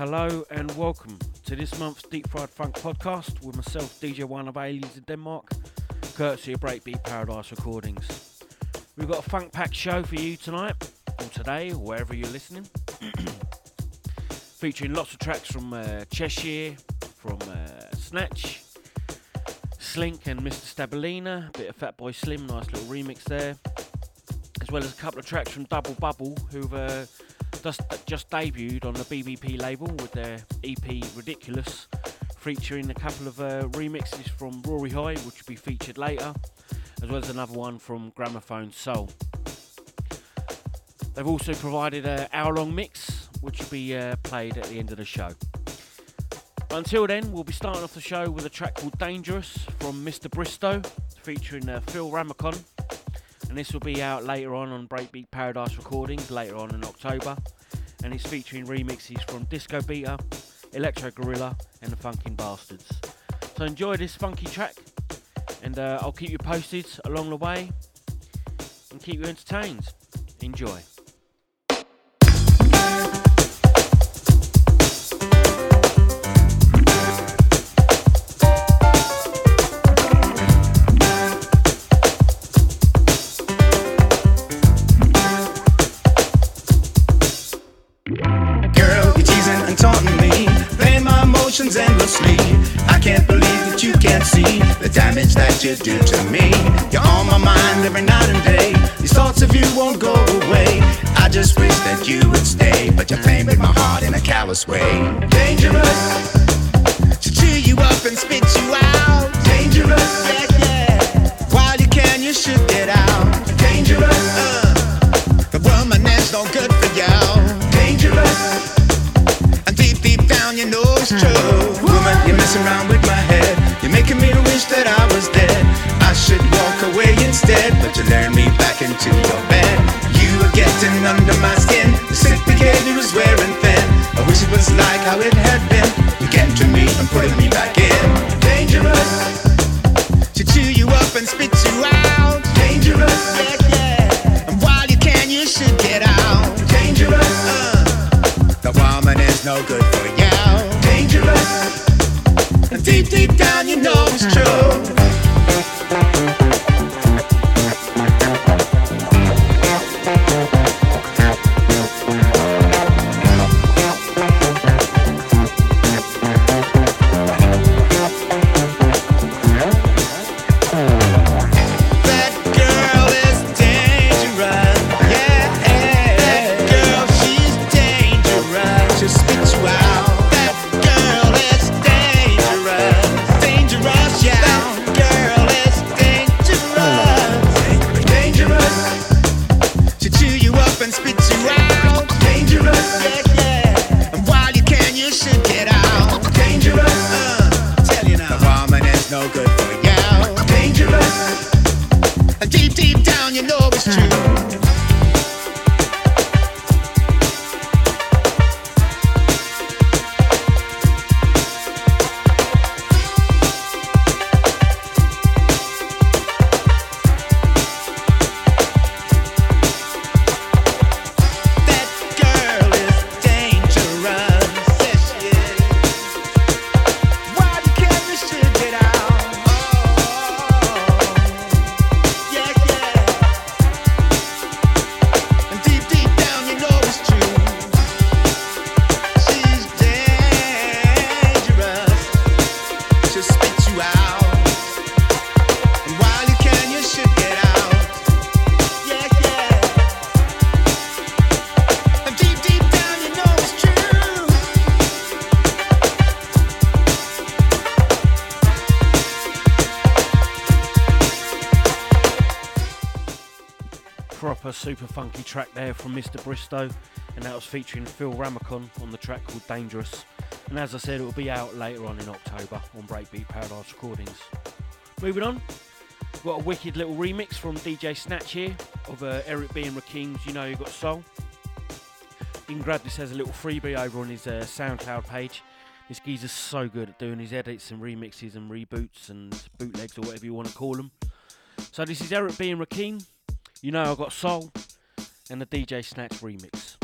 Hello and welcome to this month's Deep Fried Funk podcast with myself, DJ One of Aliens in Denmark, courtesy of Breakbeat Paradise Recordings. We've got a funk packed show for you tonight, or today, or wherever you're listening, featuring lots of tracks from uh, Cheshire, from uh, Snatch, Slynk, and Mr. Stabilina, a bit of Fatboy Slim, nice little remix there, as well as a couple of tracks from Double Bubble, who've uh, just, just debuted on the BBP label with their EP Ridiculous, featuring a couple of uh, remixes from Rory High, which will be featured later, as well as another one from Gramophone Soul. They've also provided an hour long mix, which will be uh, played at the end of the show. Until then, we'll be starting off the show with a track called Dangerous from Mr. Bristow, featuring uh, Phil Ramacon and this will be out later on on Breakbeat Paradise Recordings later on in October, and it's featuring remixes from Disco Beater, Electro Gorilla, and the Funkin' Bastards. So enjoy this funky track, and uh, I'll keep you posted along the way and keep you entertained. Enjoy. Emotions endlessly. I can't believe that you can't see the damage that you do to me. You're on my mind every night and day. These thoughts of you won't go away. I just wish that you would stay, but you're playing my heart in a callous way. Dangerous to cheer you up and spit you out. Dangerous, yeah, yeah. While you can, you should get out. Dangerous, uh, the woman is no good for you. Dangerous down, you know it's true. Woman, you're messing around with my head. You're making me wish that I was dead. I should walk away instead, but you lured me back into your bed. You were getting under my skin. The sick behavior was wearing thin. I wish it was like how it had been. You getting to me and putting me back in. Dangerous. To chew you up and spit you out. Dangerous. And while you can, you should get out. Dangerous. Uh. The woman is no good for you deep, deep down, you know it's true. Track there from Mr. Bristow, and that was featuring Phil Ramacon on the track called Dangerous. And as I said, it will be out later on in October on Breakbeat Paradise Recordings. Moving on, we've got a wicked little remix from DJ Snatch here of uh, Eric B. and Rakim's You Know You Got Soul. You can grab this as a little freebie over on his uh, SoundCloud page. This geezer's so good at doing his edits and remixes and reboots and bootlegs or whatever you want to call them. So this is Eric B. and Rakim. You know I got soul and the DJ Snatch remix.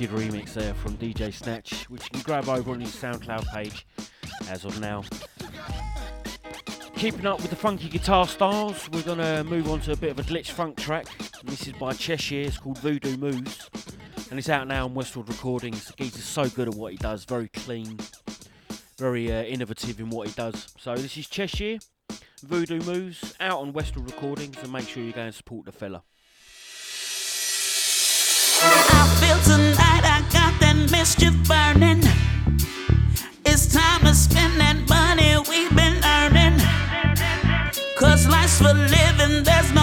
wicked remix there from DJ Snatch, which you can grab over on his SoundCloud page as of now. Keeping up with the funky guitar styles, we're going to move on to a bit of a glitch funk track. This is by Cheshire, it's called Voodoo Moves, and it's out now on Westwood Recordings. He's just so good at what he does, very clean, very uh, innovative in what he does. So, this is Cheshire, Voodoo Moves, out on Westwood Recordings, and make sure you go and support the fella. mischief burning. It's time to spend that money we've been earning. Cause life's for living, there's no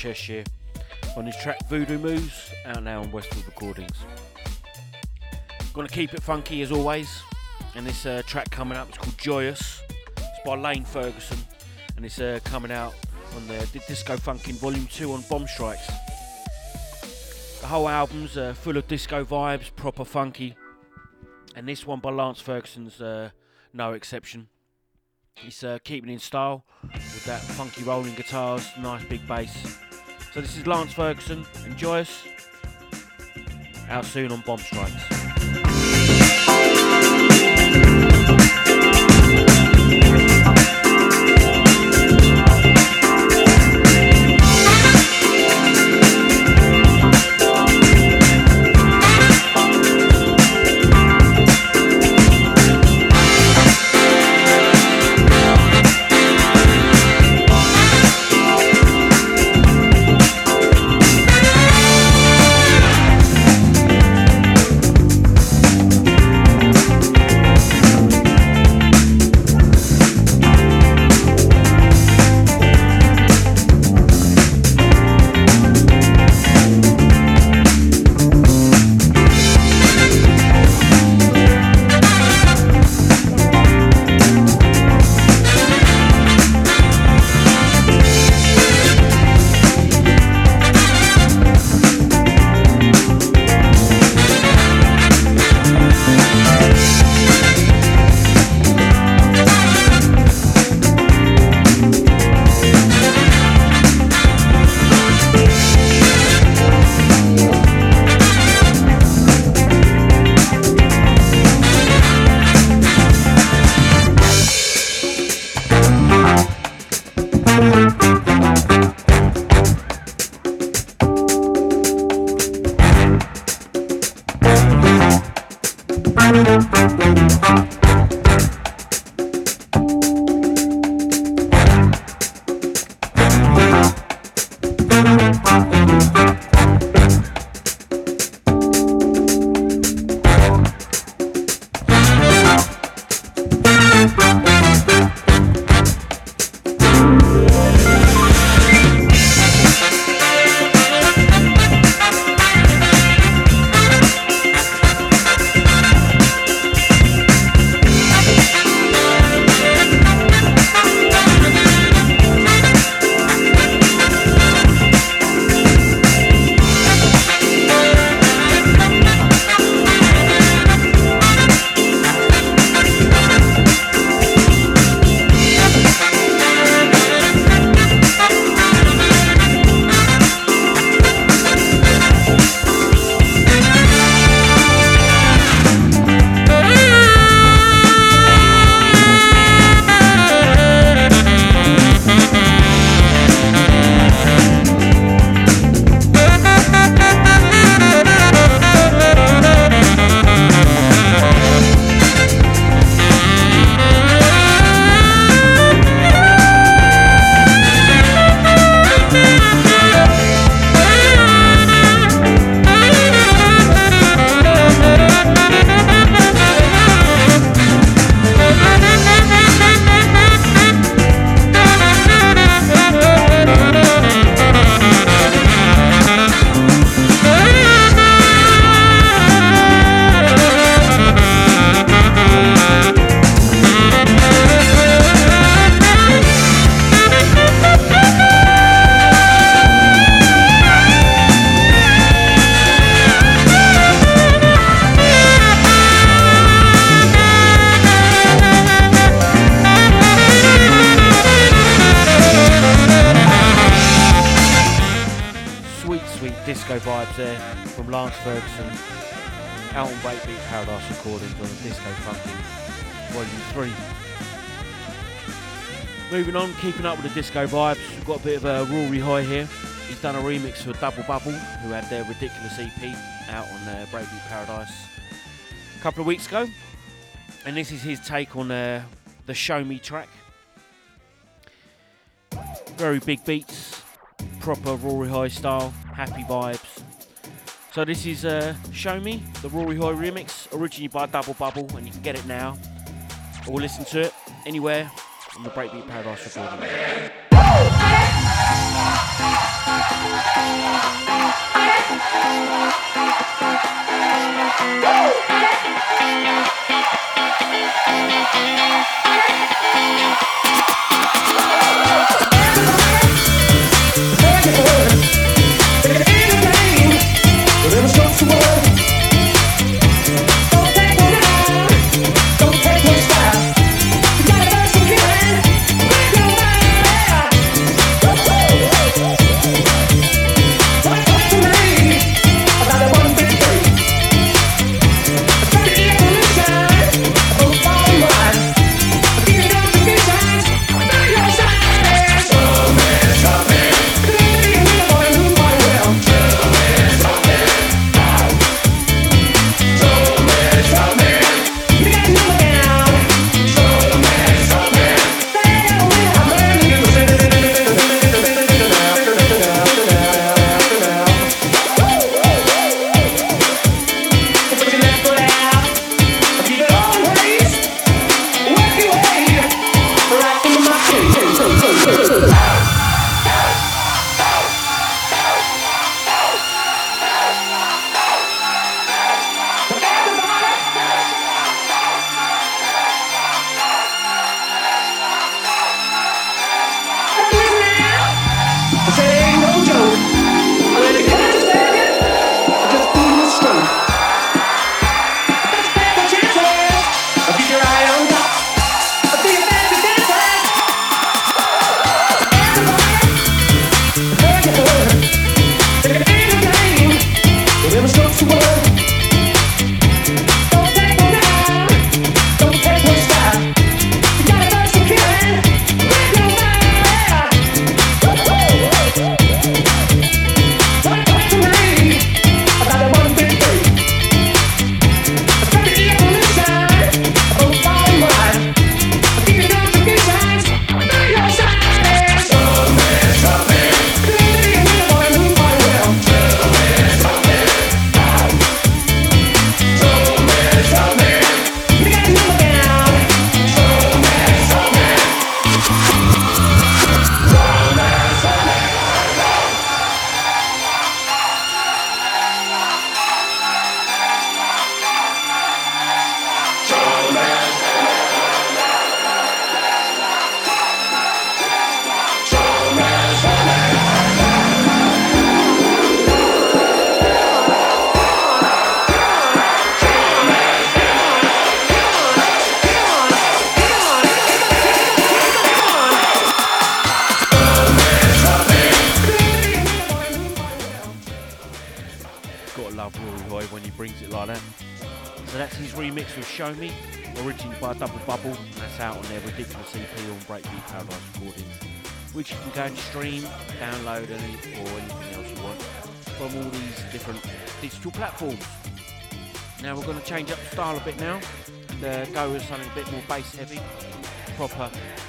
Cheshire on his track Voodoo Moves, out now on Westwood Recordings. Gonna keep it funky as always, and this uh, track coming up is called Joyous. It's by Lance Ferguson, and it's uh, coming out on the Disco Funkin' Volume 2 on Bomb Strikes. The whole album's uh, full of disco vibes, proper funky, and this one by Lance Ferguson's uh, no exception. He's uh, keeping in style with that funky rolling guitars, nice big bass. So this is Lance Ferguson. Enjoy us. Out soon on Bomb Strikes. Disco vibes, we've got a bit of a Rory High here. He's done a remix for Double Bubble, who had their ridiculous EP out on uh, Breakbeat Paradise a couple of weeks ago. And this is his take on uh, the Show Me track. Very big beats, proper Rory High style, happy vibes. So this is uh, Show Me, the Rory High remix, originally by Double Bubble, and you can get it now, or listen to it anywhere on the Breakbeat Paradise recording.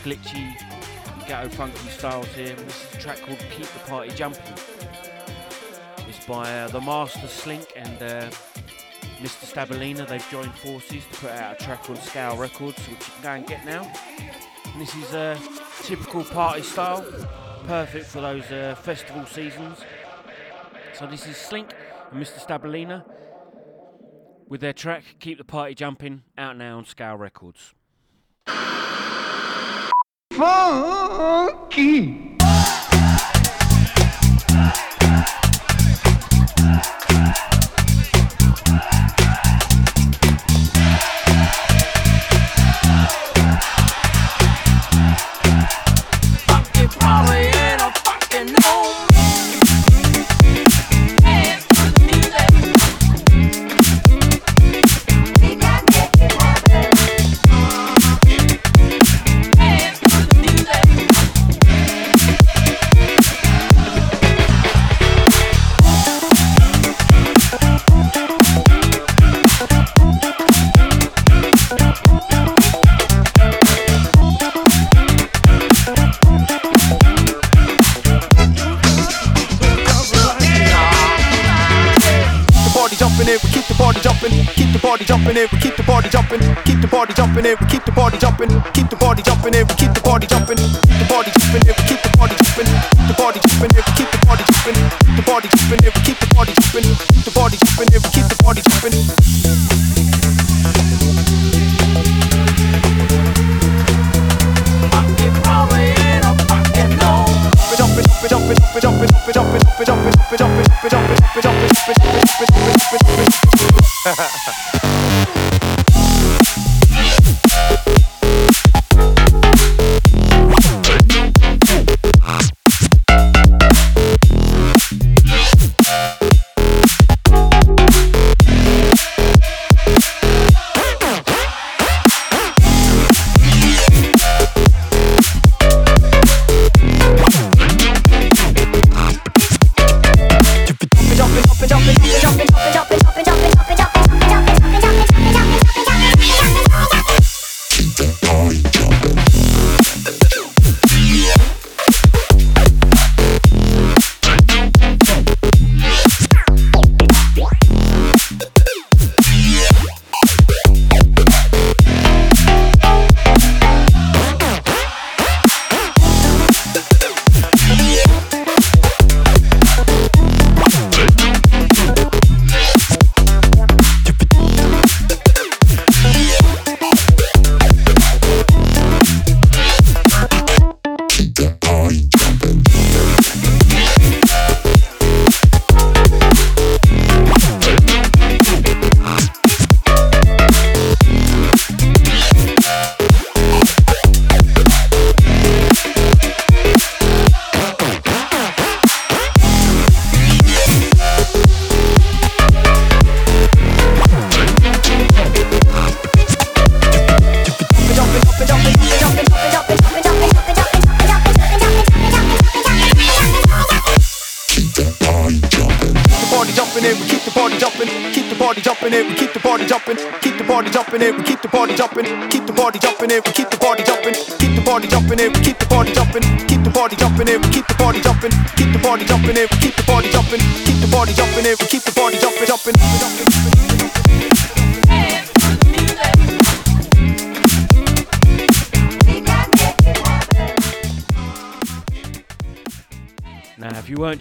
Glitchy, ghetto funky styles here. This is a track called Keep the Party Jumping. It's by uh, the Master Slynk and uh, Mr. Stabilina. They've joined forces to put out a track on Scale Records, which you can go and get now. And this is a typical party style perfect for those uh, festival seasons. So this is Slynk and Mr. Stabilina with their track Keep the Party Jumping out now on Scale Records. Funky. Jumping in, we keep the party jumping, keep the party jumping in, we keep the party jumping, keep the party jumping in, we keep the party jumping, keep the party jumping in,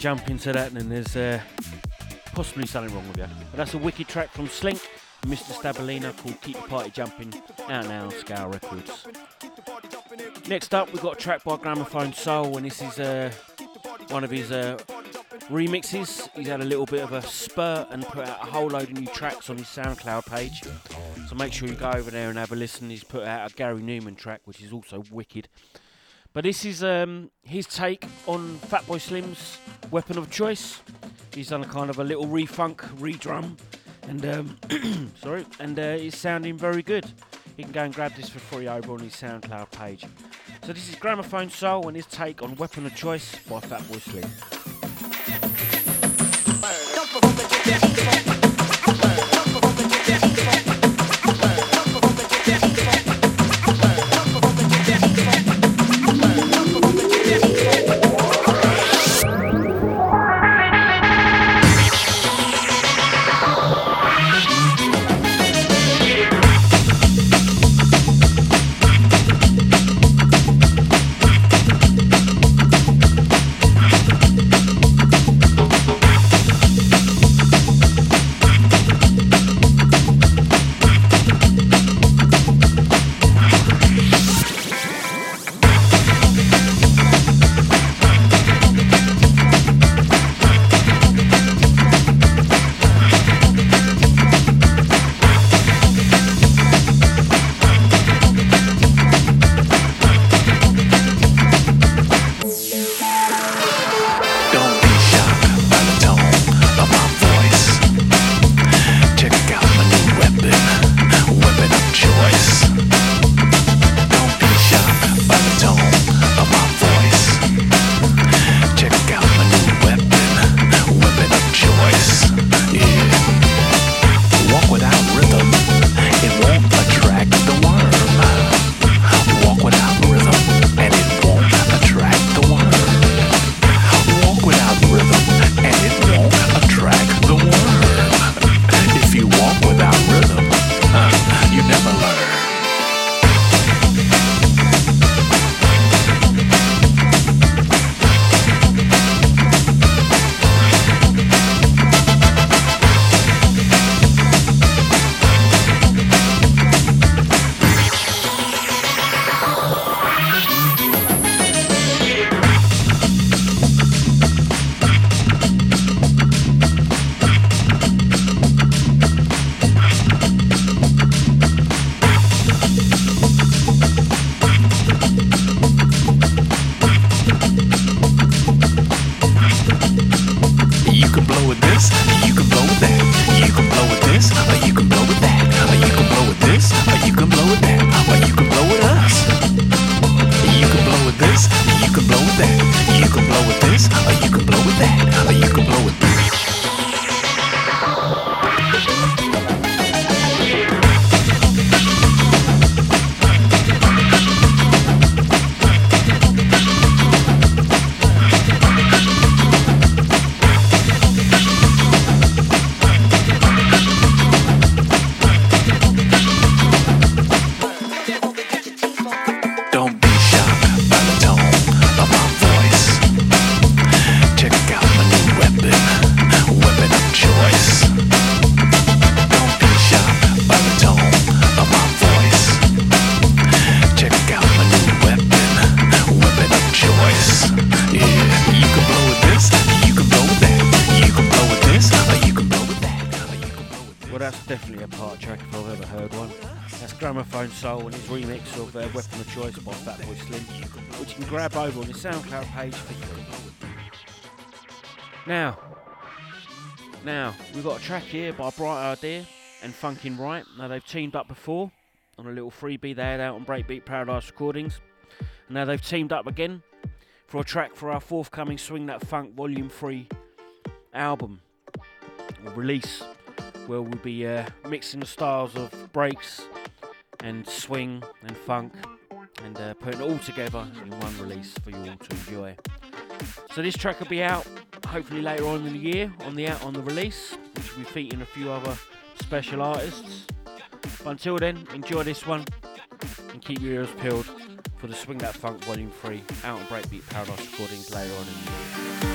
jump into that, and there's uh, possibly something wrong with you. But that's a wicked track from Slynk Mr. Stabalina called Keep the Party Jumping out now Scale Records. Next up, we've got a track by Gramophone Soul, and this is uh, one of his uh, remixes. He's had a little bit of a spurt and put out a whole load of new tracks on his SoundCloud page. So make sure you go over there and have a listen. He's put out a Gary Numan track, which is also wicked. But this is um, his take on Fatboy Slim's weapon of choice. He's done a kind of a little refunk, redrum, and um, sorry, and uh, it's sounding very good. You can go and grab this for free over on his SoundCloud page. So this is Gramophone Soul and his take on Weapon of Choice by Fatboy Slim. Can grab over on the SoundCloud page for. Now, now we've got a track here by Bright Idea and Funkin' Right. Now they've teamed up before on a little freebie they had out on Breakbeat Paradise Recordings. And now they've teamed up again for a track for our forthcoming Swing That Funk Volume 3 album release where we'll be uh, mixing the styles of breaks and swing and funk and uh, putting it all together in one release for you all to enjoy. So this track will be out hopefully later on in the year on the out on the release, which will be featuring a few other special artists. But until then, enjoy this one and keep your ears peeled for the Swing That Funk Volume 3 out on Breakbeat Paradise recordings later on in the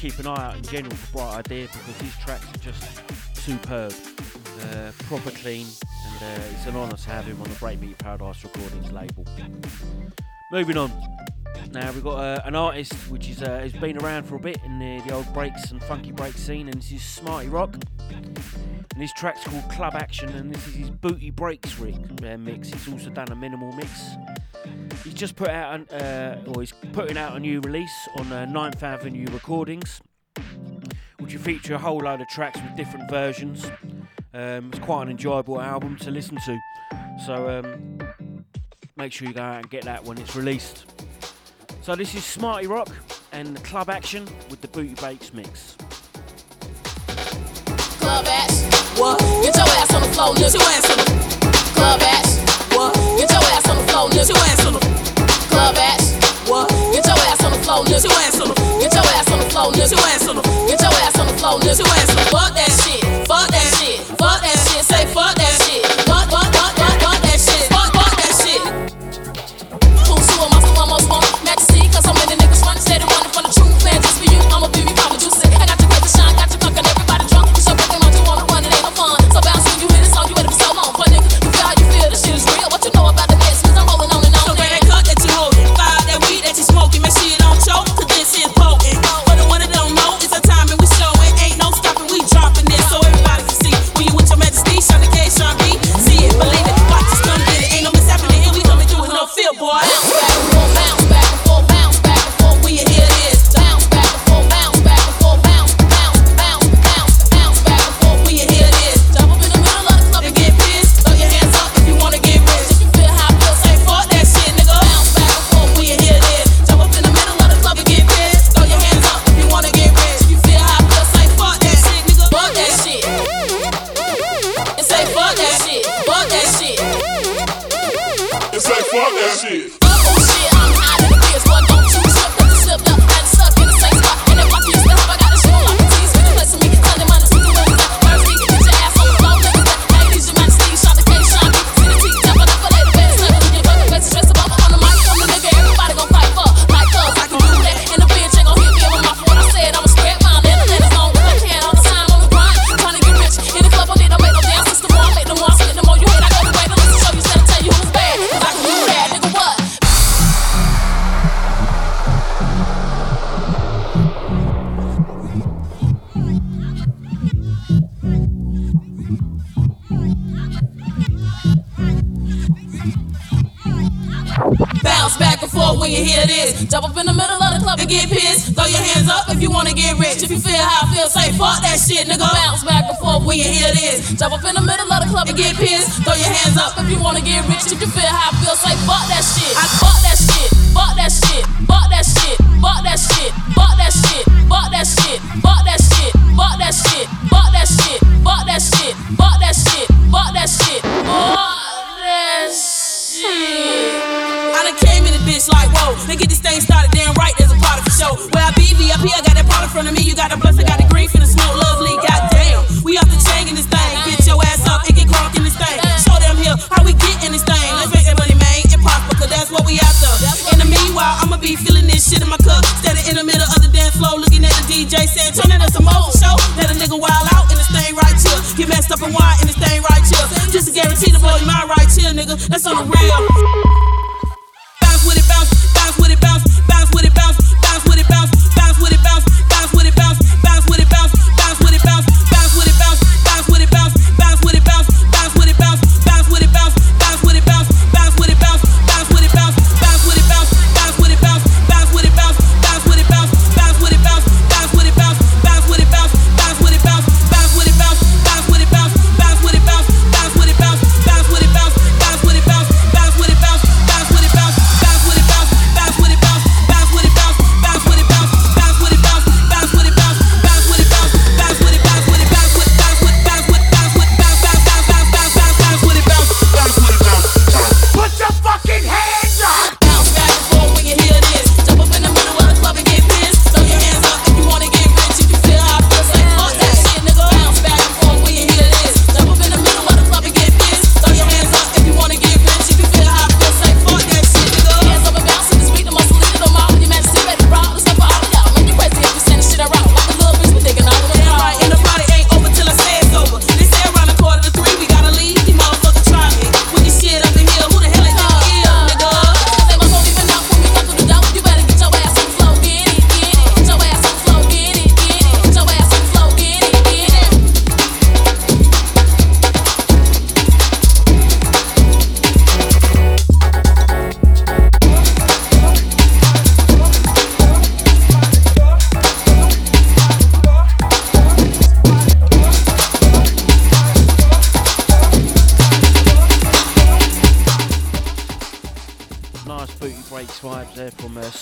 keep an eye out in general for Bright Idea because these tracks are just superb, uh, proper clean, and uh, it's an honour to have him on the Breakbeat Paradise Recordings label. Moving on. Now we've got uh, an artist which is uh, has been around for a bit in the, the old breaks and funky break scene, and this is Smarty Rock. And his track's called Club Action, and this is his Booty Breaks rig, uh, mix. He's also done a minimal mix. He's just put out, an, uh, or he's putting out a new release on uh, 9th Avenue Recordings, which will feature a whole load of tracks with different versions. Um, it's quite an enjoyable album to listen to, so um, make sure you go out and get that when it's released. So this is Smarty Rock and Club Action with the Booty Breaks mix. Club ass, what? Get your ass on the floor, lift your ass on the club ass, what? Get your ass on the floor, lift your ass on the club ass, what? Get your ass on the floor, lift your ass on the get your ass on the floor, lift your ass on the get your ass on the floor, lift your ass on the fuck that shit, fuck that shit, fuck that shit, say fuck that shit, fuck fuck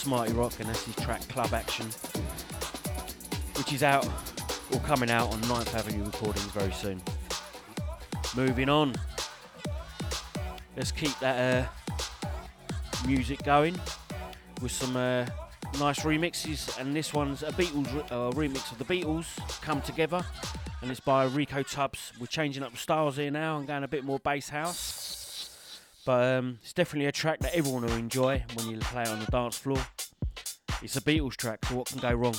Smarty Rock, and that's his track Club Action, which is out or coming out on 9th Avenue Recordings very soon. Moving on, let's keep that uh, music going with some uh, nice remixes, and this one's a Beatles re- uh, remix of the Beatles Come Together, and it's by Rico Tubbs. We're changing up styles here now and going a bit more bass house. But um, it's definitely a track that everyone will enjoy when you play it on the dance floor. It's a Beatles track, so what can go wrong?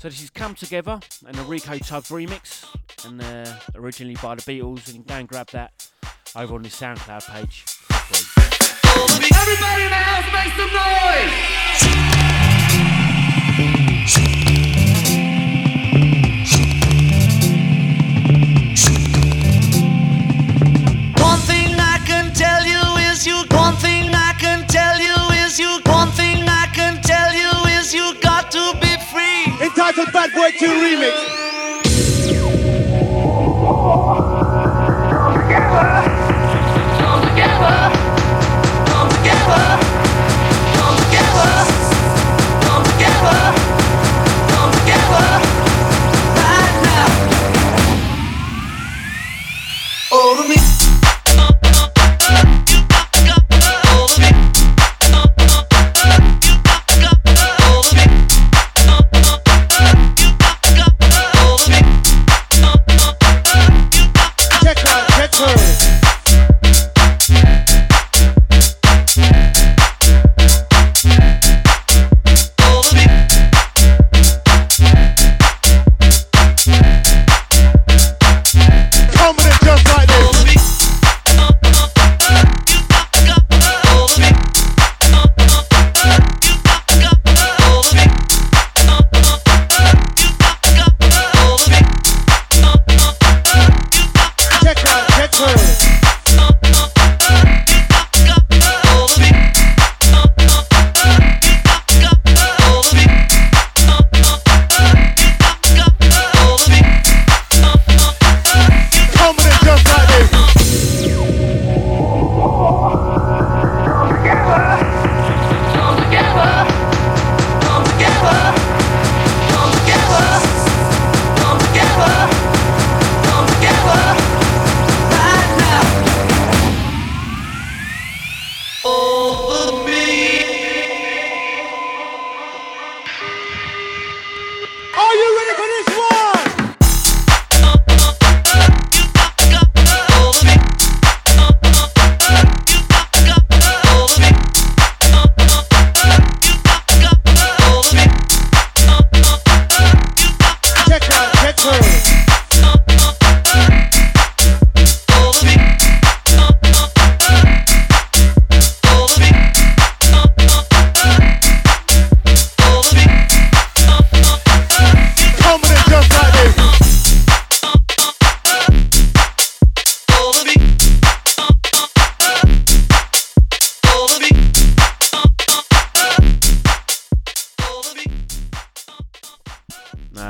So this is Come Together, an Rico Tubbs remix, and uh, originally by the Beatles, and you can go and grab that over on the SoundCloud page. Everybody in the house make some noise! Entitled Bad Boy 2 Remix.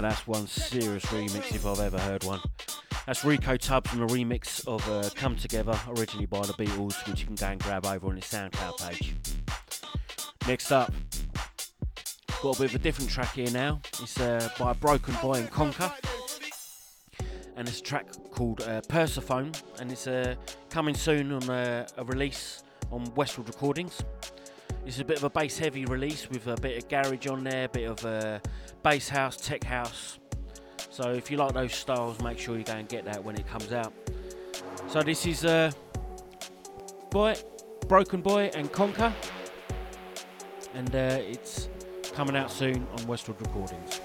That's one serious remix if I've ever heard one. That's Rico Tubbs on a remix of uh, Come Together, originally by the Beatles, which you can go and grab over on his SoundCloud page. Next up, got a bit of a different track here now. It's uh, by Broken Boy and Conquer. And it's a track called uh, Persephone, and it's uh, coming soon on uh, a release on Westwood Recordings. It's a bit of a bass heavy release with a bit of garage on there, a bit of uh, bass house, tech house. So if you like those styles, make sure you go and get that when it comes out. So this is uh, Boy, Broken Boy and Conquer, and uh, it's coming out soon on Westwood Recordings.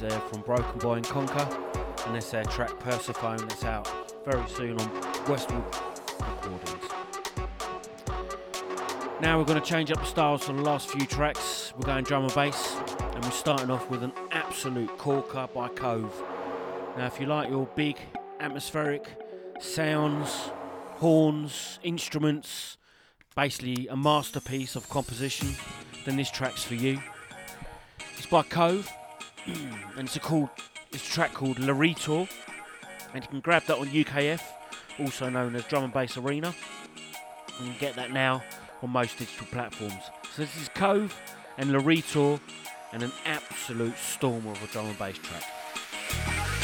Uh, Persephone that's out very soon on Westwood Recordings. Now we're going to change up the styles for the last few tracks. We're going drum and bass, and we're starting off with an absolute corker by Cove. Now, if you like your big atmospheric sounds, horns, instruments, basically a masterpiece of composition, then this track's for you. It's by Cove, and it's a called it's a track called Laritor and you can grab that on UKF, also known as Drum and Bass Arena. You can get that now on most digital platforms. So this is Cove and Laritor and an absolute storm of a drum and bass track.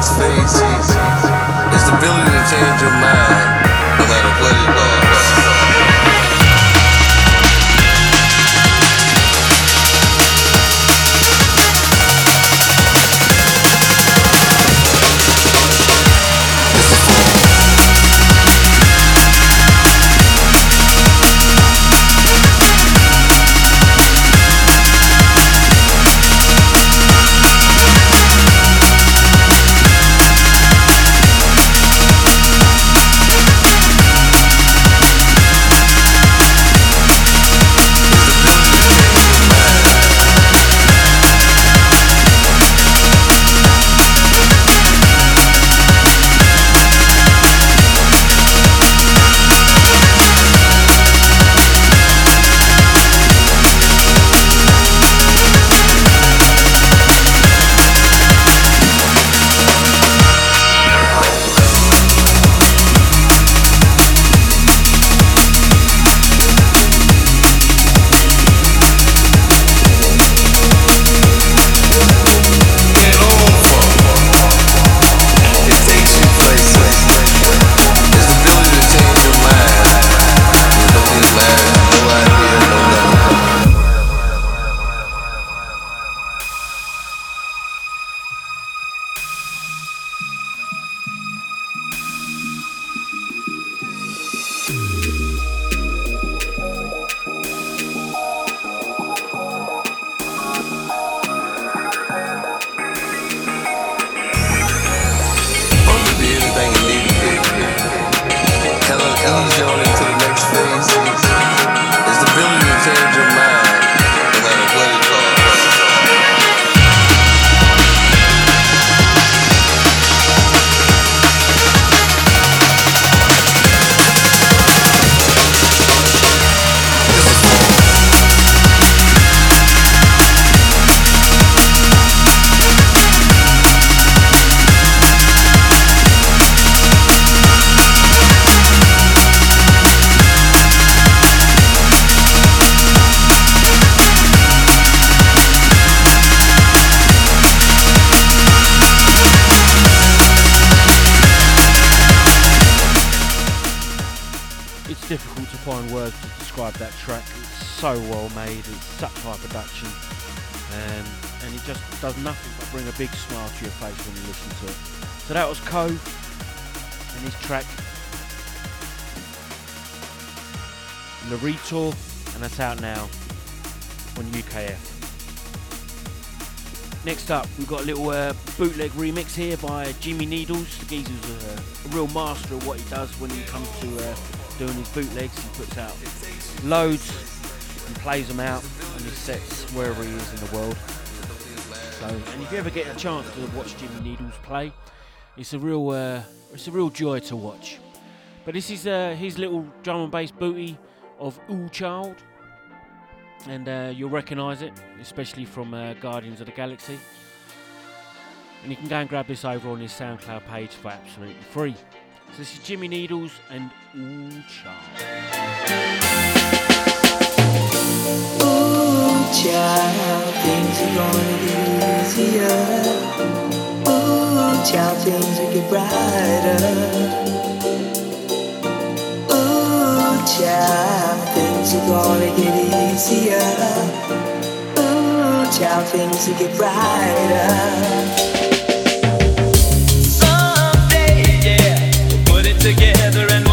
Next phase. It's the ability to change your mind, no matter what it was. Words to describe that track. It's so well made, it's such high production, um, and it just does nothing but bring a big smile to your face when you listen to it. So that was Cove and his track Larito, and that's out now on UKF. Next up, we've got a little uh, bootleg remix here by Jimmy Needles. Geezer's a, a real master of what he does when it comes to uh, doing his bootlegs. He puts out loads and plays them out and his sets wherever he is in the world. So, and if you ever get a chance to watch Jimmy Needles play, it's a real, uh, it's a real joy to watch. But this is uh, his little drum and bass booty of Ooh Child and uh, you'll recognise it, especially from uh, Guardians of the Galaxy. And you can go and grab this over on his SoundCloud page for absolutely free. So this is Jimmy Needles and Ooh Child. Ooh, child, things are gonna get easier. Ooh, child, things will get brighter. Ooh, child, things are gonna get easier. Ooh, child, things will get brighter. Together and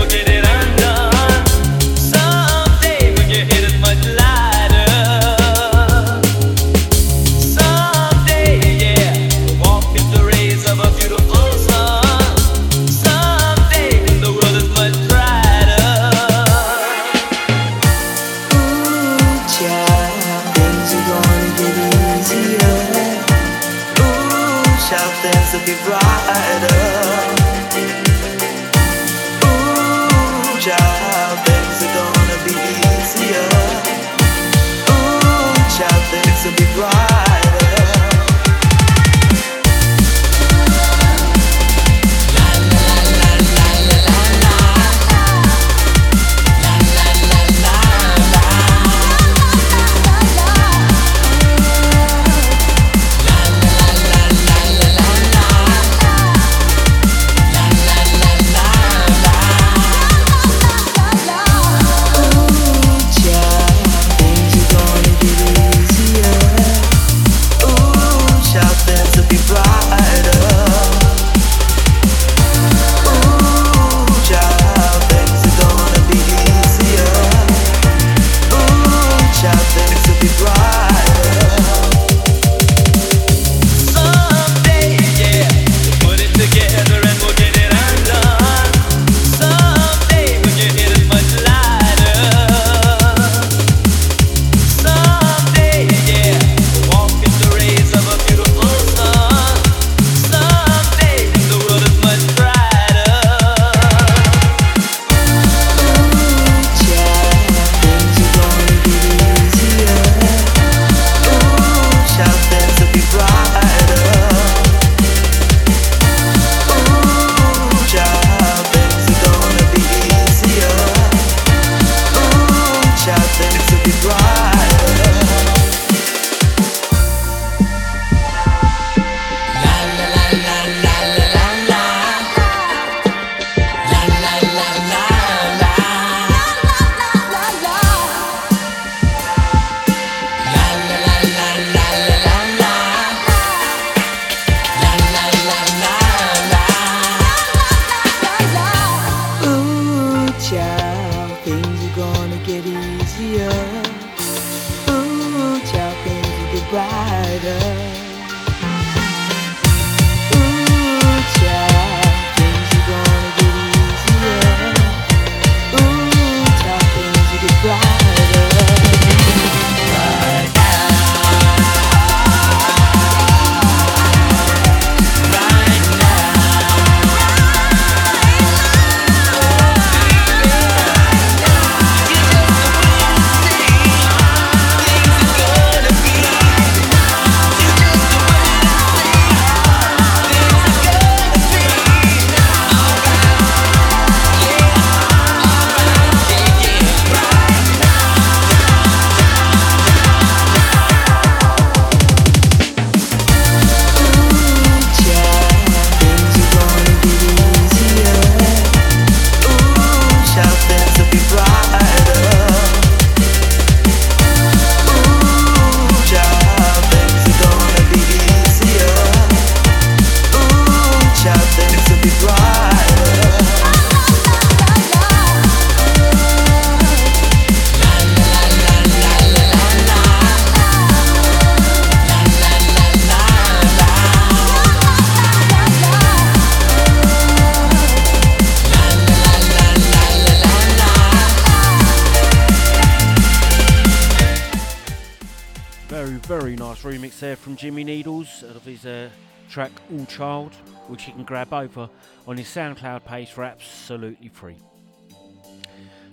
you can grab over on his SoundCloud page for absolutely free.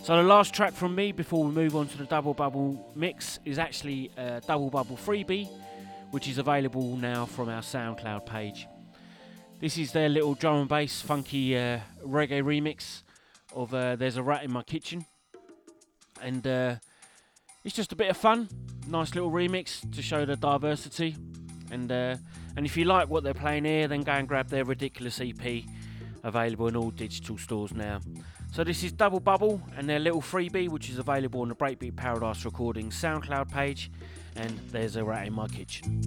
So the last track from me before we move on to the Double Bubble mix is actually a Double Bubble freebie, which is available now from our SoundCloud page. This is their little drum and bass funky uh, reggae remix of uh, There's a Rat in My Kitchen. And uh, it's just a bit of fun, nice little remix to show the diversity. And uh, and if you like what they're playing here, then go and grab their ridiculous EP, available in all digital stores now. So this is Double Bubble and their little freebie, which is available on the Breakbeat Paradise Recordings SoundCloud page. And there's a rat in my kitchen.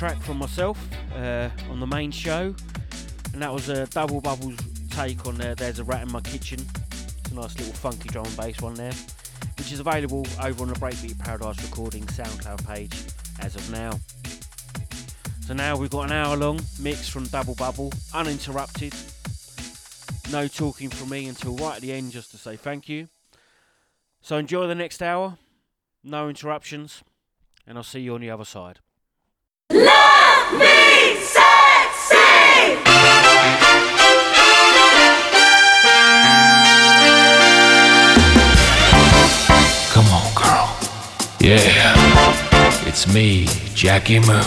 Track from myself uh, on the main show, and that was a double bubbles take on uh, "There's a Rat in My Kitchen." It's a nice little funky drum and bass one there. which is available over on the Breakbeat Paradise Recording SoundCloud page as of now. So now we've got an hour long mix from Double Bubble, uninterrupted. No talking from me until right at the end just to say thank you. So enjoy the next hour, no interruptions, and I'll see you on the other side. Yeah, it's me, Jackie Moon.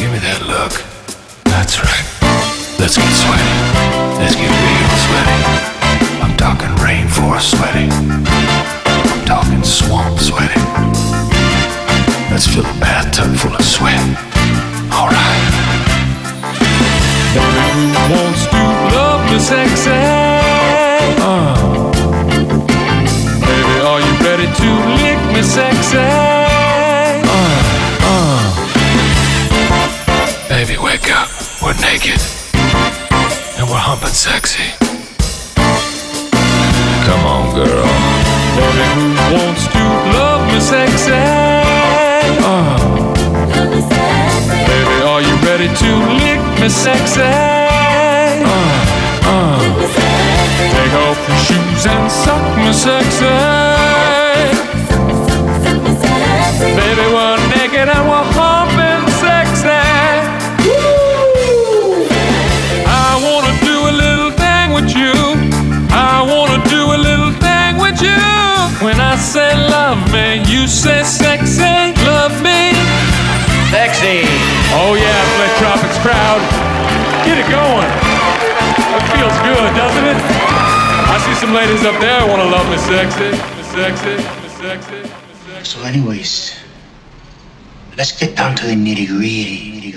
Give me that look. That's right. Let's get sweaty. Let's get real sweaty. I'm talking rainforest sweaty. I'm talking swamp sweaty. Let's fill a bathtub full of sweat. Alright. Who wants to love me sexy? Naked. And we're humping sexy. Come on, girl. Baby, who wants to love me sexy? Uh. Baby, are you ready to lick me sexy? Uh, uh. Take off your shoes and suck me sexy. Say love me, you say sexy. Love me. Sexy. Oh yeah, Flint Tropics crowd. Get it going. It feels good, doesn't it? I see some ladies up there wanna love me sexy. Me sexy. Me sexy. So, anyways, let's get down to the nitty gritty.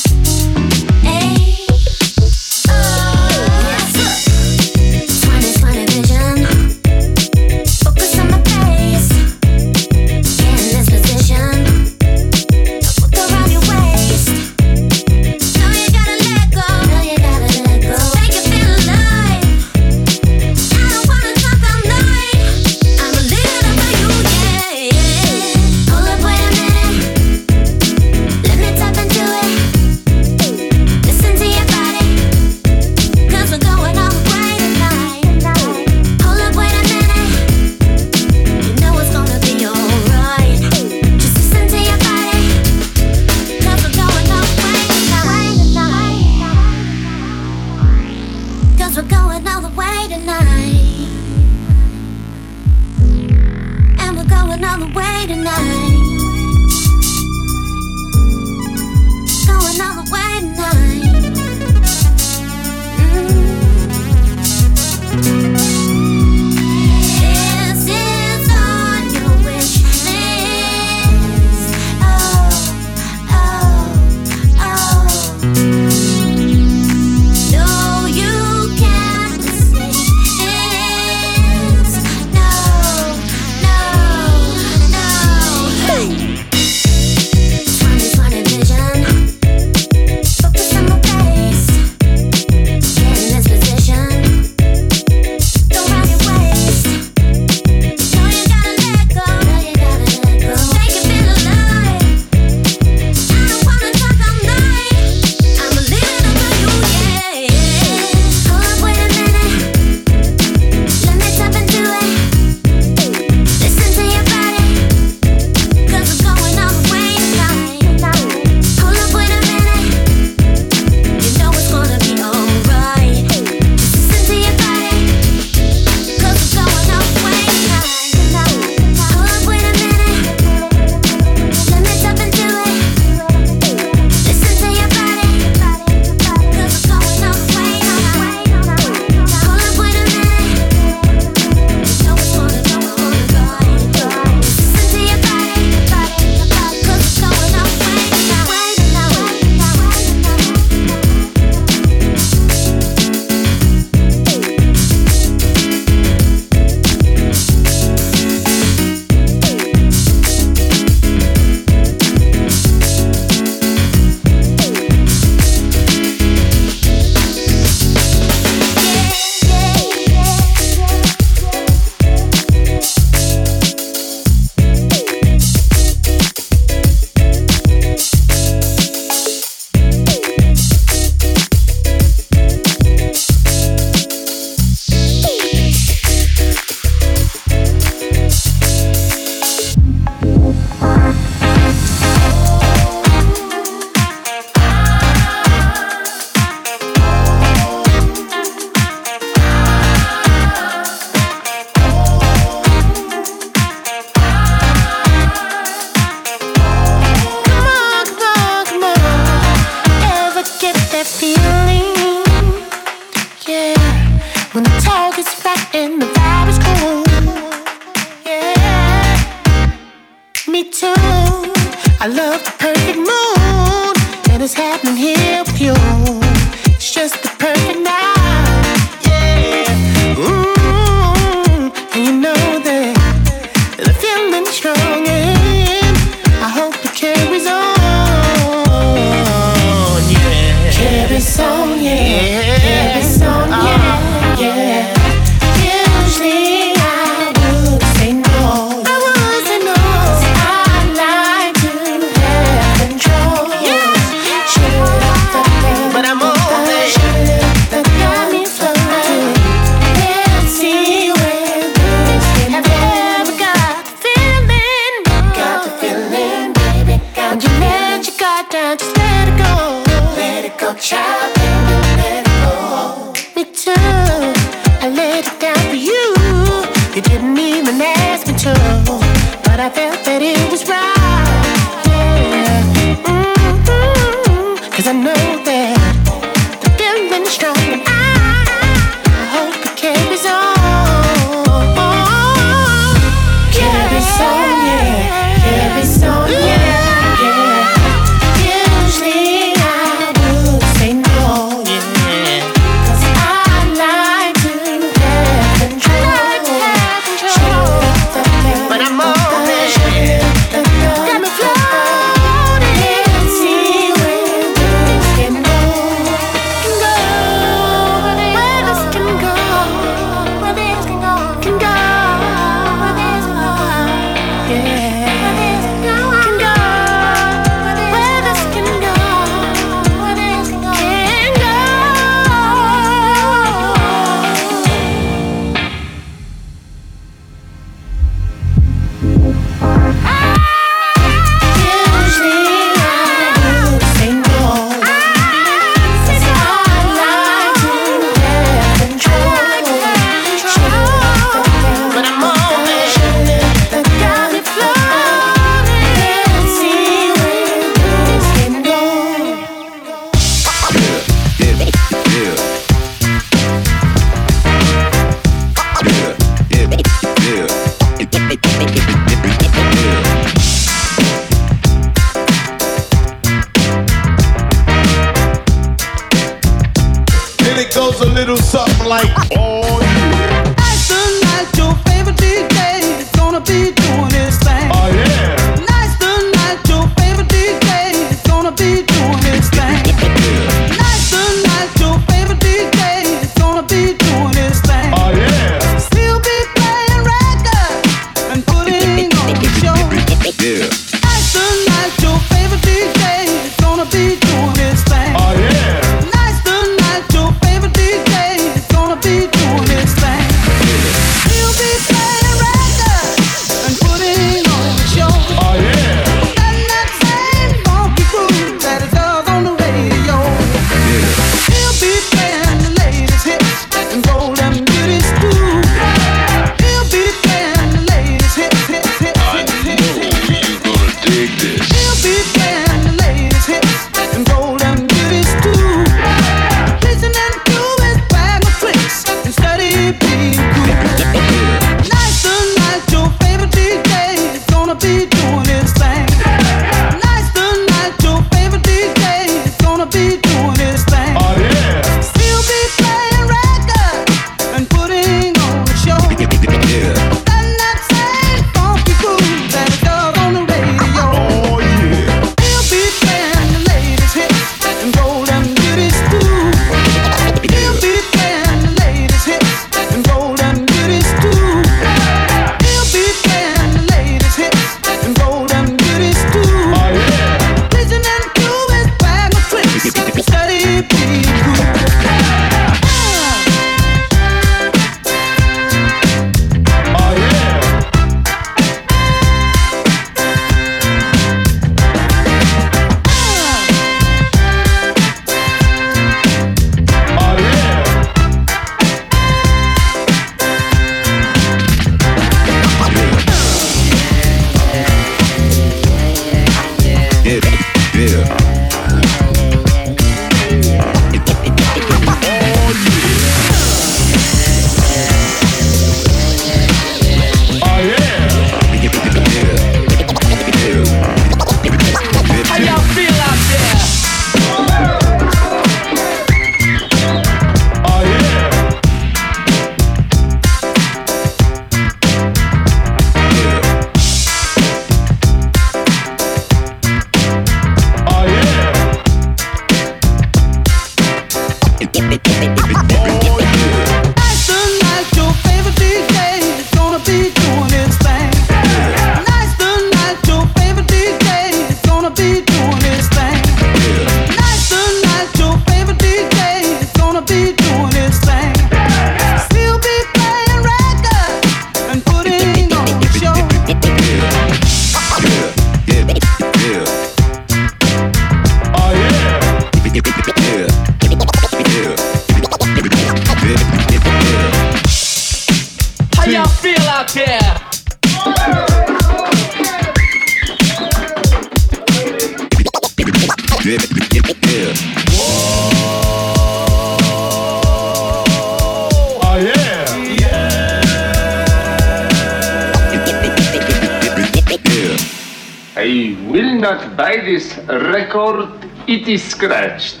It is scratched.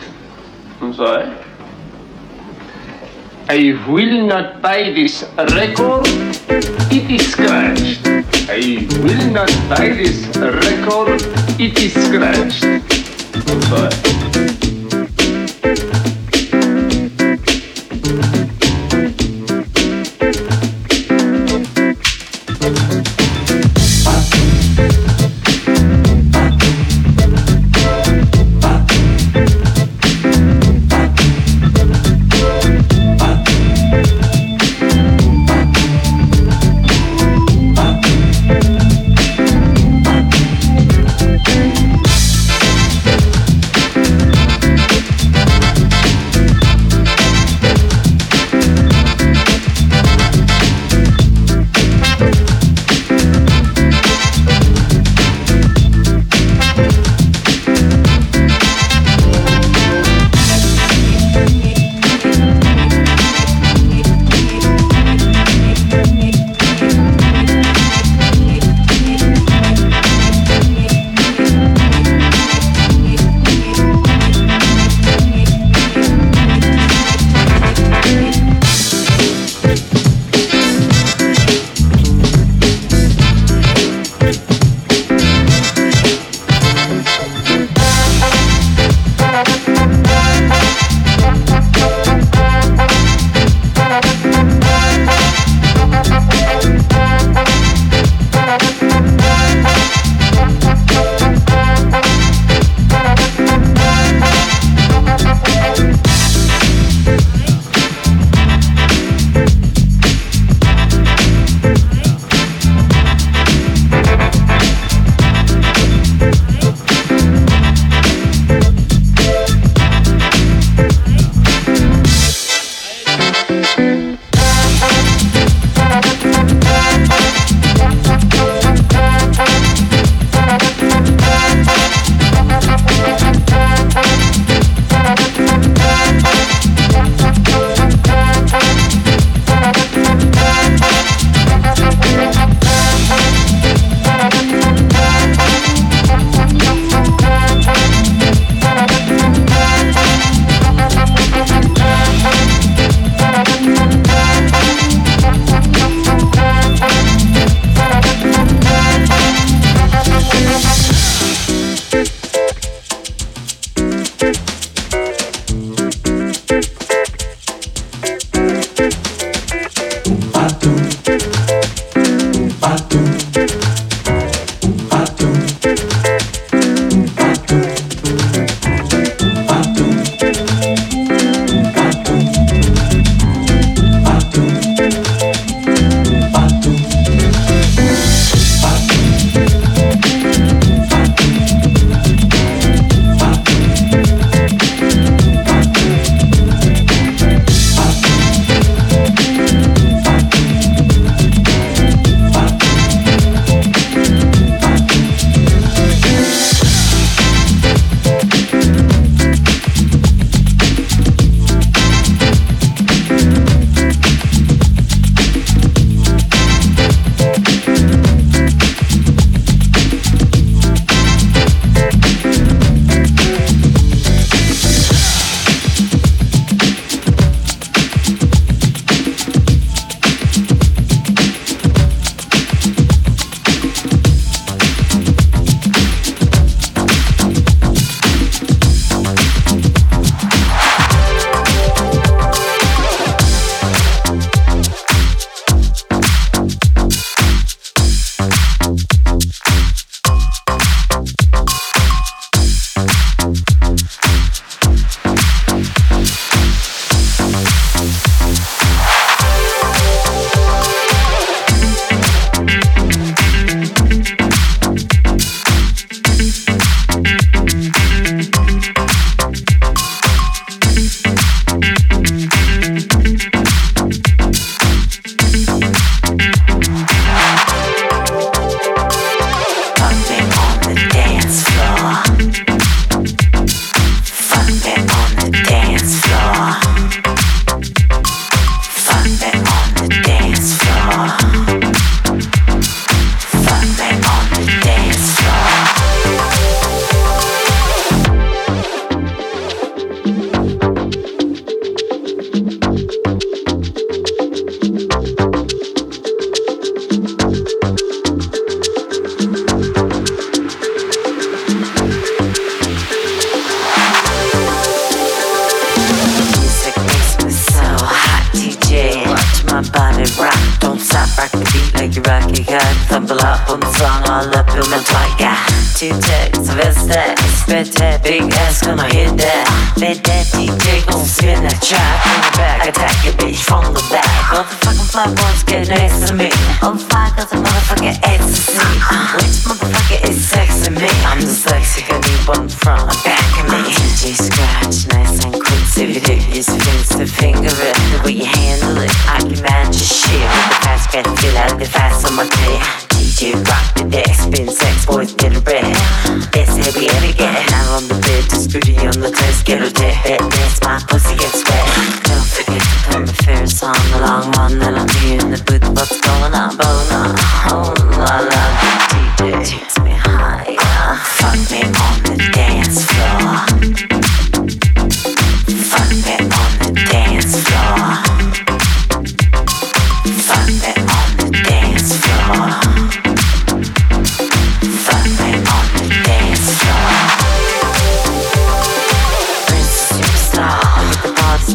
I'm sorry. I will not buy this record. It is scratched. I will not buy this record. It is scratched. I'm sorry.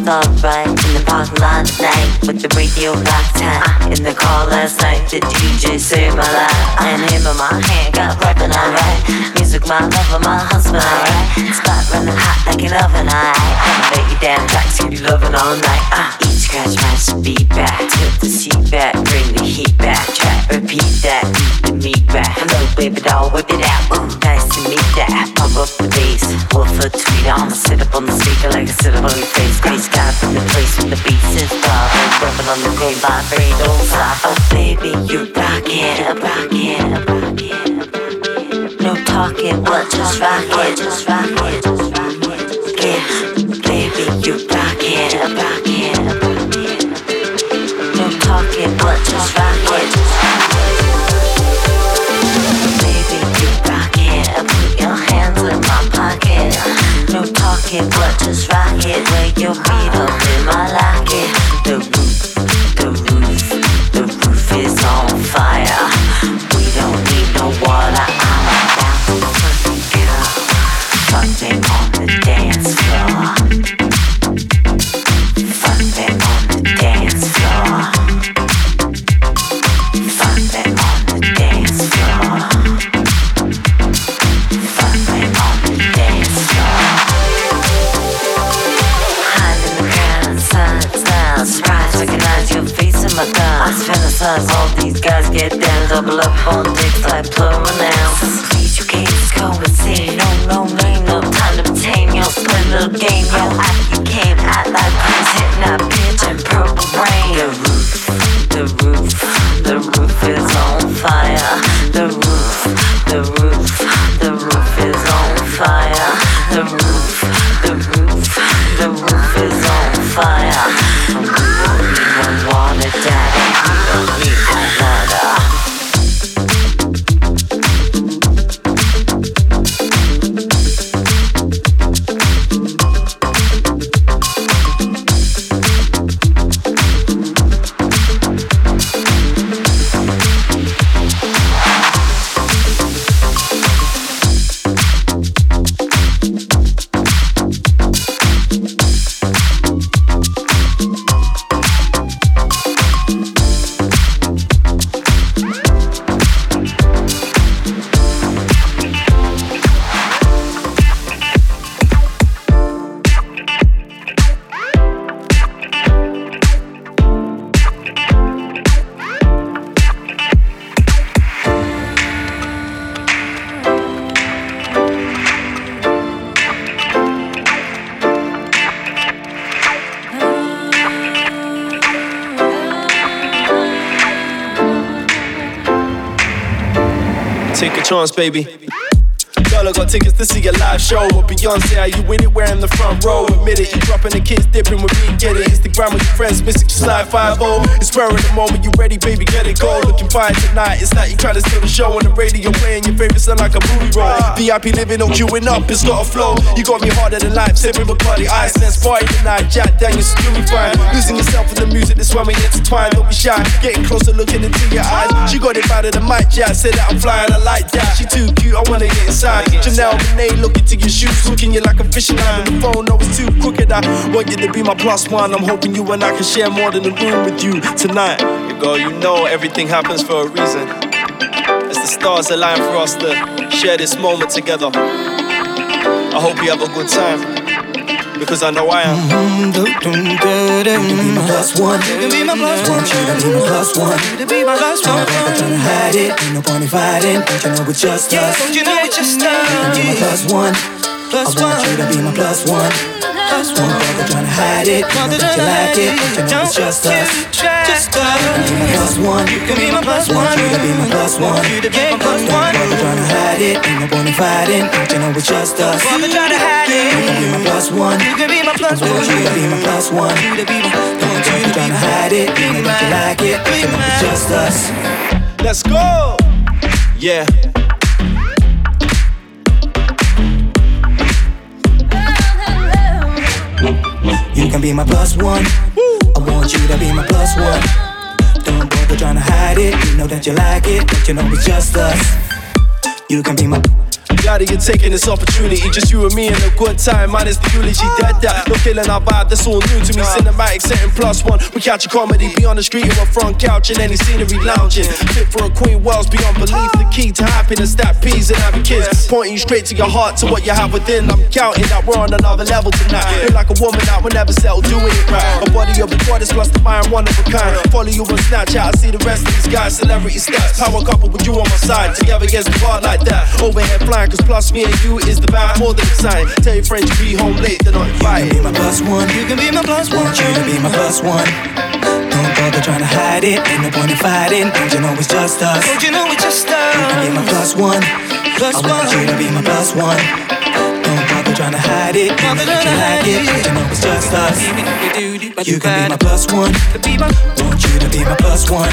Started right in the parking lot night With the radio locked tight In the car last night The DJ saved my life. And him in my hand got rapping alright. Music my lover, my husband alright. Spot running hot like an oven alright I'ma lay you down like you loving all night. Uh, scratch my speed back. Tilt the seat back, bring the heat back. Track, repeat that, beat the meat back. Hello baby doll, whip it out. Ooh, nice to meet that Pump up the bass, wolf a tweet I'ma sit up on the speaker like I sit up on your face Grace God from the place with the beats is bobbing Rubbing on the green vibrate, don't stop Oh baby, you rock it, rock it, rock it No talking, what, just rock it, just rock it, just rock it. Yeah, Talking, but just rock it Lay your feet up in my locket. The guns all these guys get down Double up on dicks like plural please you can't just go insane. No, no name, no time to obtain Your split little game, yo After you came out like Prince Hitting that bitch in purple rain Take baby. I got tickets to see a live show with Beyonce. Are you with it? Wearing the front row. Admit it, you dropping the kids, dipping with me, get it. Instagram with your friends, missing slide 5 It's rare at the moment, you ready, baby, get it, go. Looking fine tonight, it's like you trying to steal the show on the radio, playing your favorite song like a booty roll. VIP living, no queuing up, it's got a flow. You got me harder than life, sipping Bacardi Ice. Let's party tonight, Jack Daniels, do me fine. Losing yourself in the music, that's why we intertwine. Don't be shy, getting closer, looking into your eyes. She got it out of the mic, Jack said that I'm flying, I like that. She too cute, I wanna get inside. Janelle Monae, look into your shoes, looking you like a fishing line. On the phone, no, it's too crooked. I want you to be my plus one. I'm hoping you and I can share more than a room with you tonight. Yeah, girl, you know everything happens for a reason. As the stars align for us to share this moment together. I hope you have a good time. Because I know I am. You can be my plus one. You can be my plus one. You to be my plus one. You to be my plus one. I'm trying to hide it. Ain't no point in fighting. Don't you know it's just us? Don't you know it's just us? You can be my plus one. I want you to be my plus one. Plus one. Brother trying to hide it. You know that you like it. Don't you know it's just us? Just us. You can be my plus one. You can be my plus one. Want you to be my plus one. You to be my plus one. Brother trying to hide it. Ain't no point in fighting. Don't you know it's just us? Brother trying to hide it. You can be my plus one. You can be my plus one. Want you to be my plus one. You to be my. Don't you trying to hide it. You know that you like it. Don't you know it's just us? Let's go! Yeah. Can be my plus one. I want you to be my plus one. Don't bother trying to hide it. You know that you like it. Don't you know it's just us? You can be my. That you're taking this opportunity. Just you and me and a good time. Minus the eulogy. Dead that. No killing our vibe. That's all new to me. Cinematic setting plus one. We catch a comedy. Be on the street or a front couch in any scenery lounging. Fit for a queen. Worlds beyond belief. The key to happiness. That peas and having kids. Pointing straight to your heart. To what you have within. I'm counting that we're on another level tonight. Feel like a woman that will never settle. Doing it right. A body of a goddess plus the mind. One of a kind. Follow you on Snapchat. I see the rest of these guys. Celebrity stats. Power couple with you on my side. Together against the bar like that. Overhead flying. Cause plus me and you is the vibe more than a sign. Tell your friends you be home late, they're not invited. You can be my plus one. You can be my plus one. Want you to be my plus one. Don't bother trying to hide it. Ain't no point in fighting. Don't you know it's just us? Don't you know it's just us? You can be my plus one. Plus I want you to be my plus one. Bother trying to hide it. You know that you like it. Don't you know it's just us? You can be my plus one. Want you to be my plus one.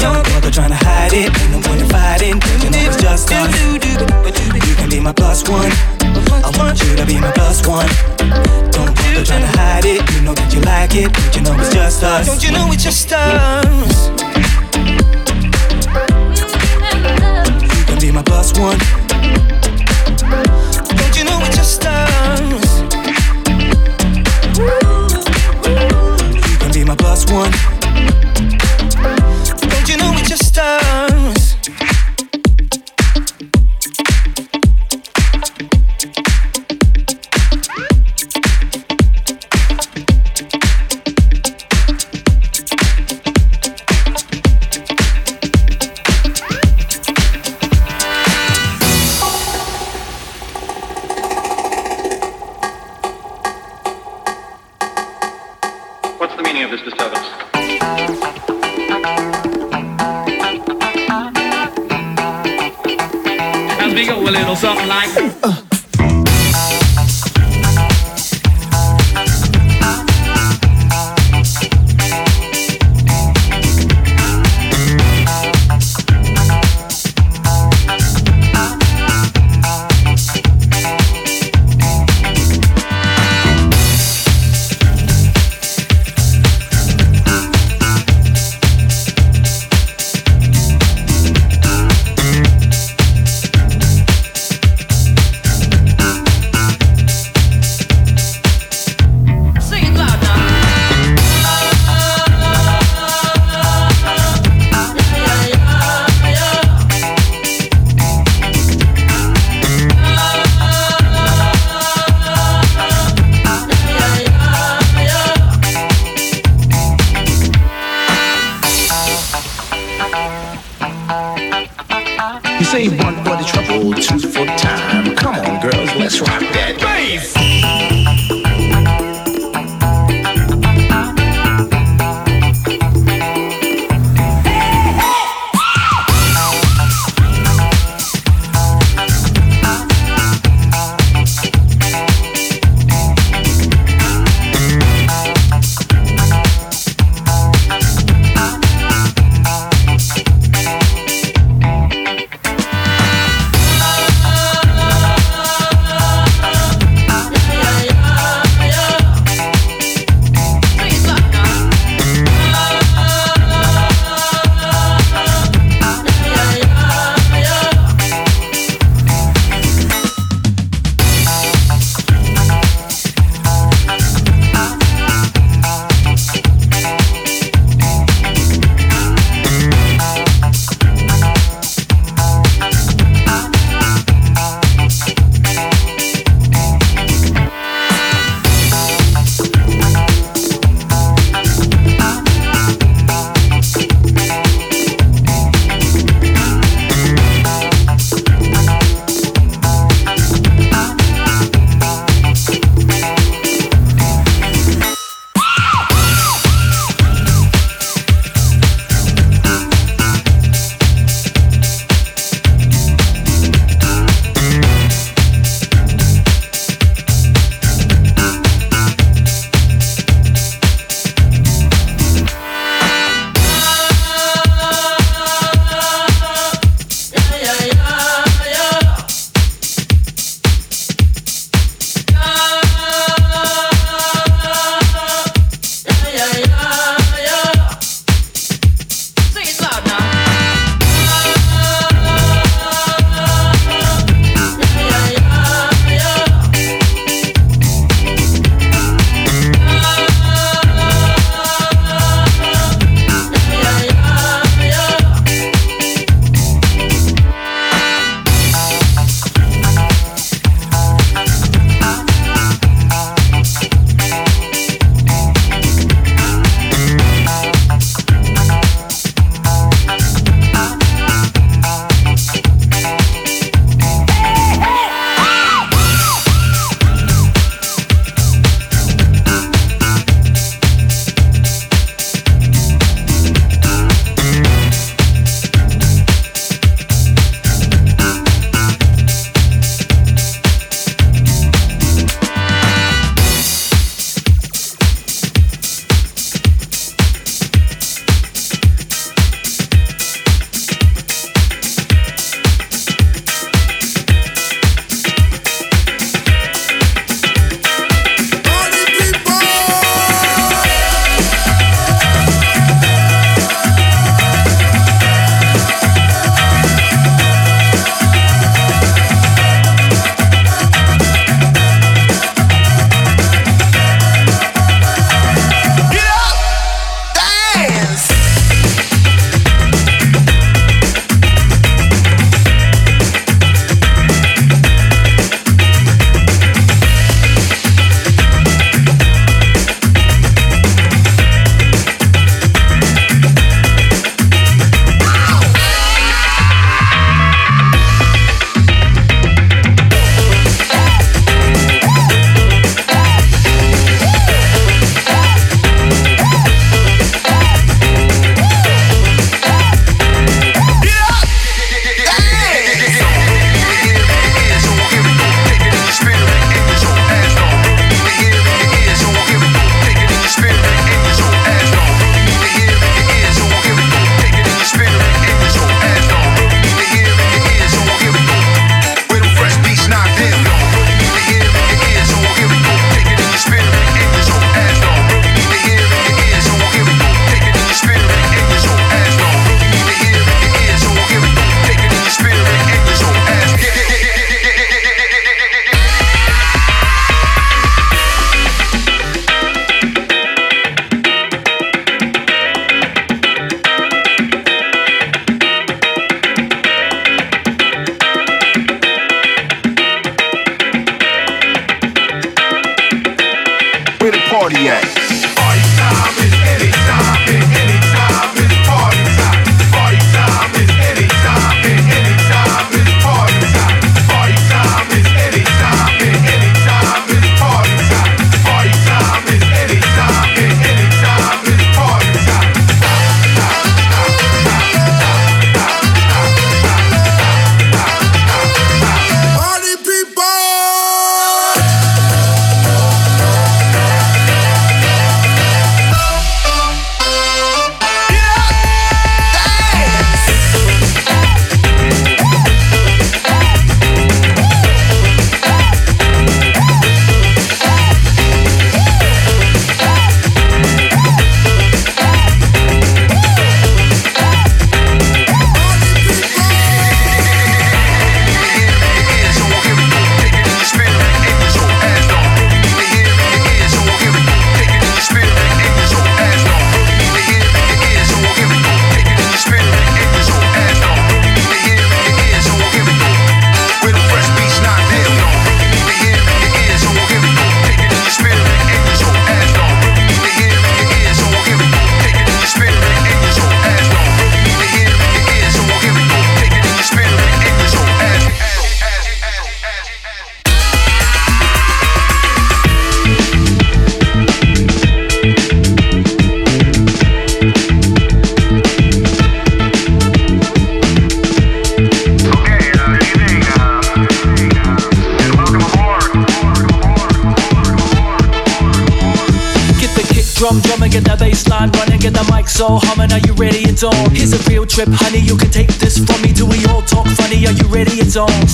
Don't bother trying to hide it. Ain't no point in fighting. You know it's just us? You can be my plus one. I want you to be my plus one. Don't bother trying to hide it. You know that you like it. Don't you know it's just us? Don't you know it's just us? You can be my plus one. Plus one. Don't you know it's just us? A little something like. Sing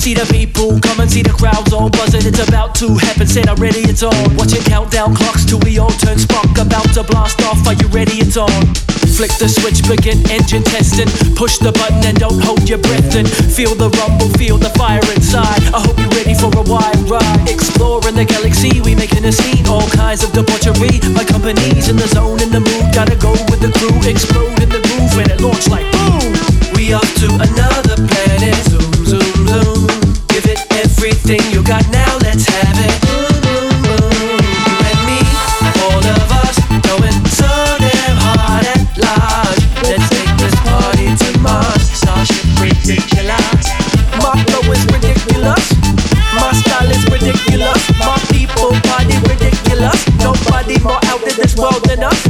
See the people come and see the crowds all buzzing. It's about to happen. Said I'm ready. It's on. Watch Watching countdown clocks till we all turn spark. About to blast off. Are you ready? It's on. Flick the switch, begin engine testing. Push the button and don't hold your breath and feel the rumble, feel the fire inside. I hope you're ready for a wild ride. Exploring the galaxy, we making a scene. All kinds of debauchery. My company's in the zone, in the mood. Gotta go with the crew, explode in the groove, and it launch like boom. We off to another planet everything you got now, let's have it. You and me, all of us, going so damn hard at. Let's take this party to Mars. Ridiculous. My flow is ridiculous. My style is ridiculous. My people ridiculous. Nobody more out in this world than us.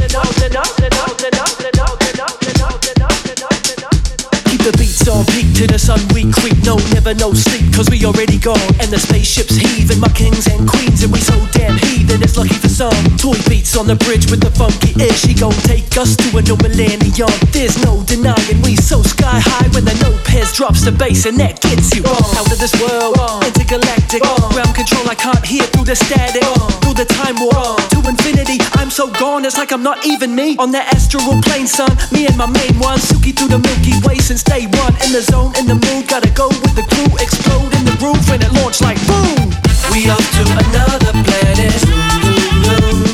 Keep the beats on peak to the sun. We creep, no, never no sleep already gone. And the spaceships heaving, my kings and queens, and we so damn heathen, it's lucky for some. Toy on the bridge with the funky ish. She gon' take us to a new millennium. There's no denying we so sky high when the pairs drops the bass, and that gets you out of this world. Intergalactic, ground control, I can't hear through the static. Through the time warp to infinity, I'm so gone, it's like I'm not even me. On the astral plane, son, me and my main one, Suki through the Milky Way since day one. In the zone, in the mood, gotta go with the crew, explode in the roof, and it launch like boom. We off to another planet. Zoom, zoom, zoom.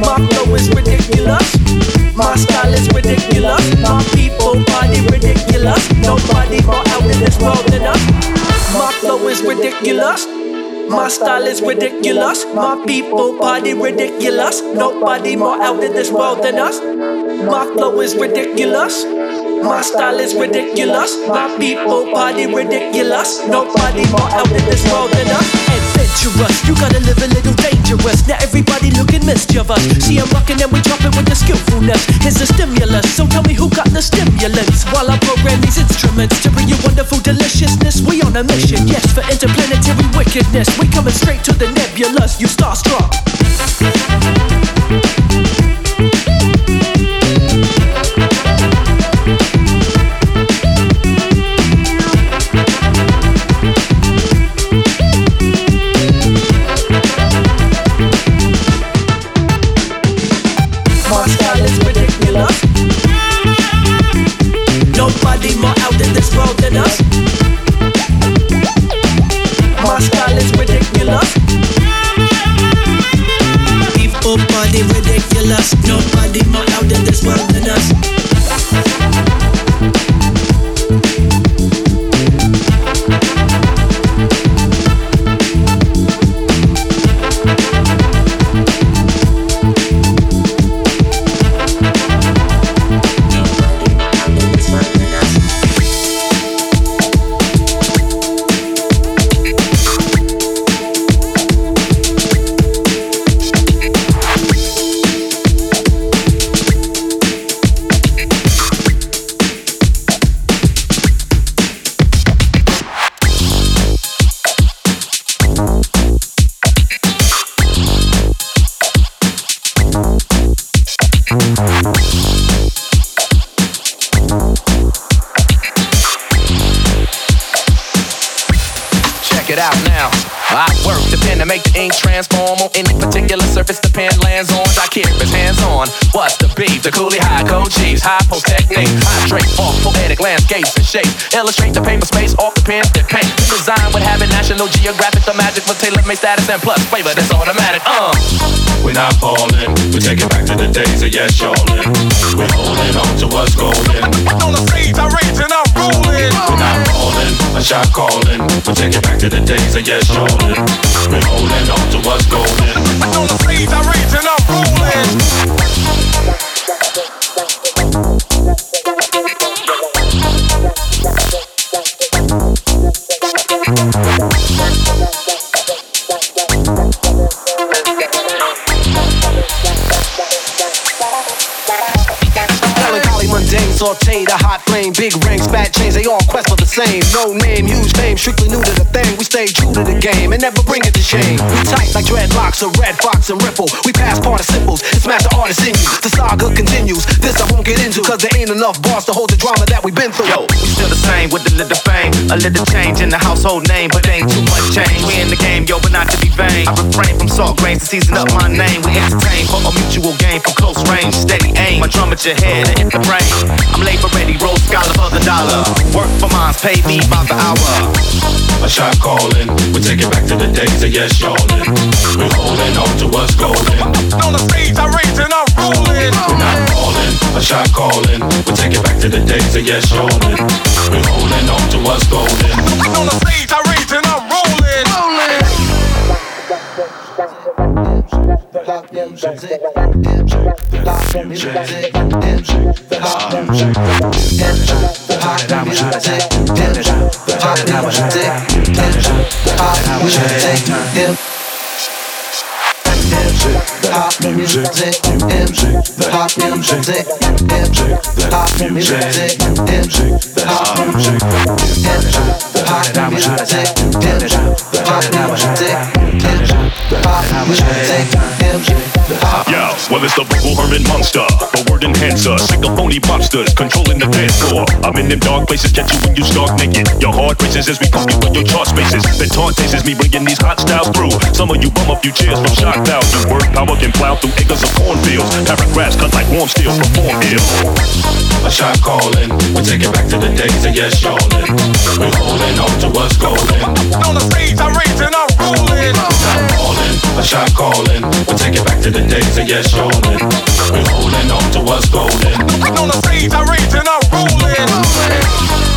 My flow is ridiculous. My style is ridiculous. My people body ridiculous. Nobody more out in this world than us. My flow is ridiculous. My style is ridiculous. My people body ridiculous. Nobody more out in this world than us. My flow is ridiculous. My style is ridiculous. My people body ridiculous. Nobody more out in this world than us. Adventurous, you gotta live a little dangerous. Now everybody looking mischievous. See, I'm rocking and we dropping with the skillfulness. Here's the stimulus. So tell me who got the stimulants while I program these instruments to bring you wonderful deliciousness. We on a mission, yes, for interplanetary wickedness. We coming straight to the nebulous. You starstruck. Illustrate the paper space off the pen that paint. Design with having National Geographic, the magic for tailor made status and plus flavor that's automatic. Uh. We're not falling, we take it back to the days of yes, y'allin'. We're holding on to what's golden. On the stage, I rage and I'm rolling. We're not falling, a shot calling. We take it back to the days of yes, y'allin'. We're holding on to what's golden. On the stage, I rage and I'm rolling. Saute the hot same. No name, huge fame, strictly new to the thing. We stay true to the game and never bring it to shame. We tight like dreadlocks, a red fox and ripple. We pass participles, it's master artists in you. The saga continues. This I won't get into, cause there ain't enough bars to hold the drama that we've been through. Yo, we still the same with a little fame. A little change in the household name, but ain't too much change. We in the game, yo, but not to be vain. I refrain from salt grains to season up my name. We entertain for a mutual gain from close range. Steady aim, my drum at your head and hit the brain. I'm labor ready, roll scholar for the dollar. Work for mine, pay me by the hour. A shot calling, we take it back to the days of yes, yawning. We're holding on to what's golden. On the stage, I rage and I'm rolling. We're not calling, a shot calling. We take it back to the days of yes, yawning. We're holding on to what's golden. On the stage, I rage and I'm rolling. Rolling. Yo, well it's the vocal Herman monster, the word enhancer, sick of phony mobsters controlling the dance floor. I'm in them dark places, catch you when you stark naked. Your heart races as we come you in your chart spaces. Then taunt tastes me bringing these hot styles through. Some of you bum a few cheers from shock value. Word power can plow through acres of cornfields. Paragraphs cut like warm steel, perform ill. A shot calling, we take it back to the days of yes, yawning. We're holding on to what's golden. On the stage, I rage and I'm rolling. Calling, a shot calling, we take it back to the days of yes, yawning. We're holding on to what's golden. On the stage, I rage and I'm rolling.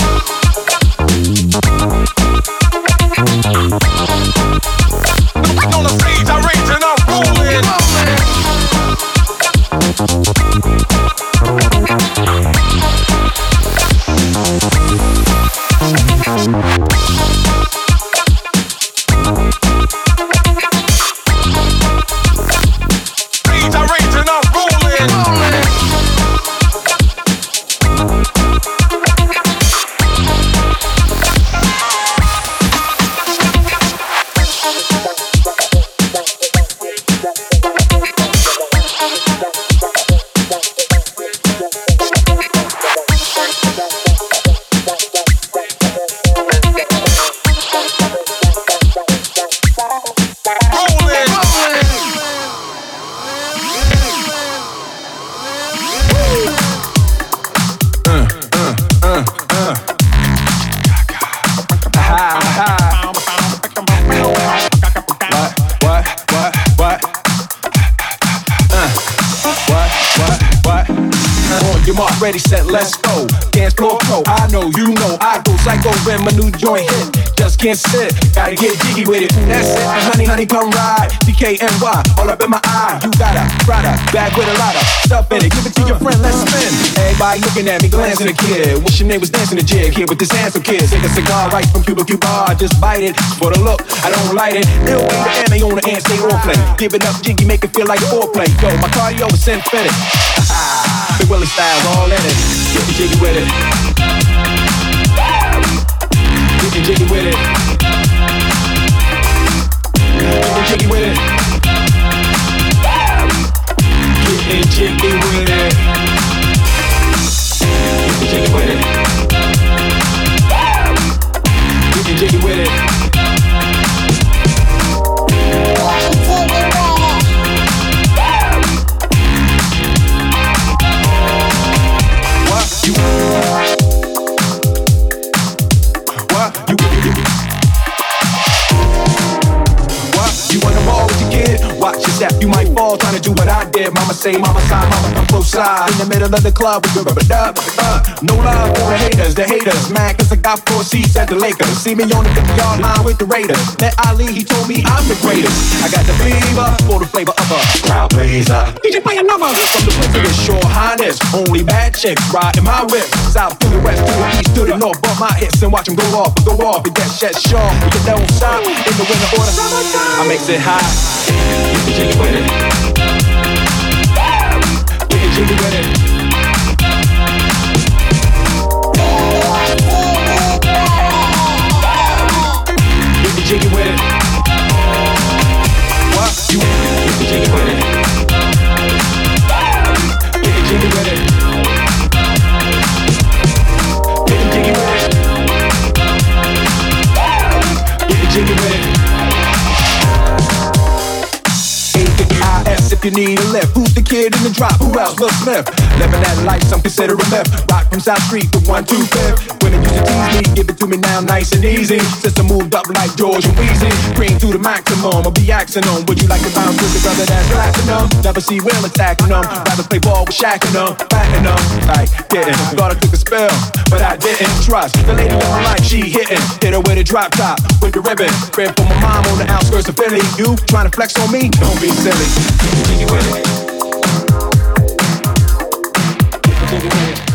Mark, ready, set, let's go. Dance floor pro. I know, you know, I go psycho when my new joint hit. Just can't sit, gotta get jiggy with it. That's it, honey, honey, come ride. TKNY, all up in my eye. You got a Prada bag with a lot of stuff in it. Give it to your friend, let's spin. Everybody looking at me, glancing a kid. Wish your name was dancing a jig here with this handsome kid. Take a cigar right from Cuba Cuba, just bite it. For the look, I don't light it. Ill be the ammo on the ant, stay on play. Give it up, jiggy, make it feel like foreplay. Yo, my cardio is synthetic. Big Willie styles all in it. The jiggy with it. The jiggy with it. The jiggy with it. Get the jiggy with it. The jiggy with it. The jiggy with it. Step, you might fall trying to do what I did. Mama say, Mama side, Mama come close side. In the middle of the club, we rub it up. Uh, no love for the haters, the haters, man, cause I got four seats at the Lakers. See me on the 50 yard line with the Raiders. Met Ali, he told me I'm the greatest. I got the fever for the flavor of a crowd pleaser. DJ play another from the place of his shore highness. Only bad chicks riding my whip. South to the west, to the east, to the north. Bump my hits and watch them go off, go off. And get shit sharp. Can don't stop in the winter order. I makes it hot jiggy with it. If you need a lift. Who's the kid in the drop? Who else? Will Smith. Living that life, some consider a myth. Rock from South Street to 125th. When it used to tease me, give it to me now nice and easy. System moved up like George and Weezy. Green to the maximum, I'll be axing them. Would you like to bounce with the brother that's platinum? Never see Will attacking them. Rather play ball with Shaq and them, batting them. Like, getting. Thought I took a spell, but I didn't trust. The lady on like she hitting. Hit her with a drop top, with the ribbon. Crib for my mom on the outskirts of Philly. You trying to flex on me? Don't be silly. Jiggy with it.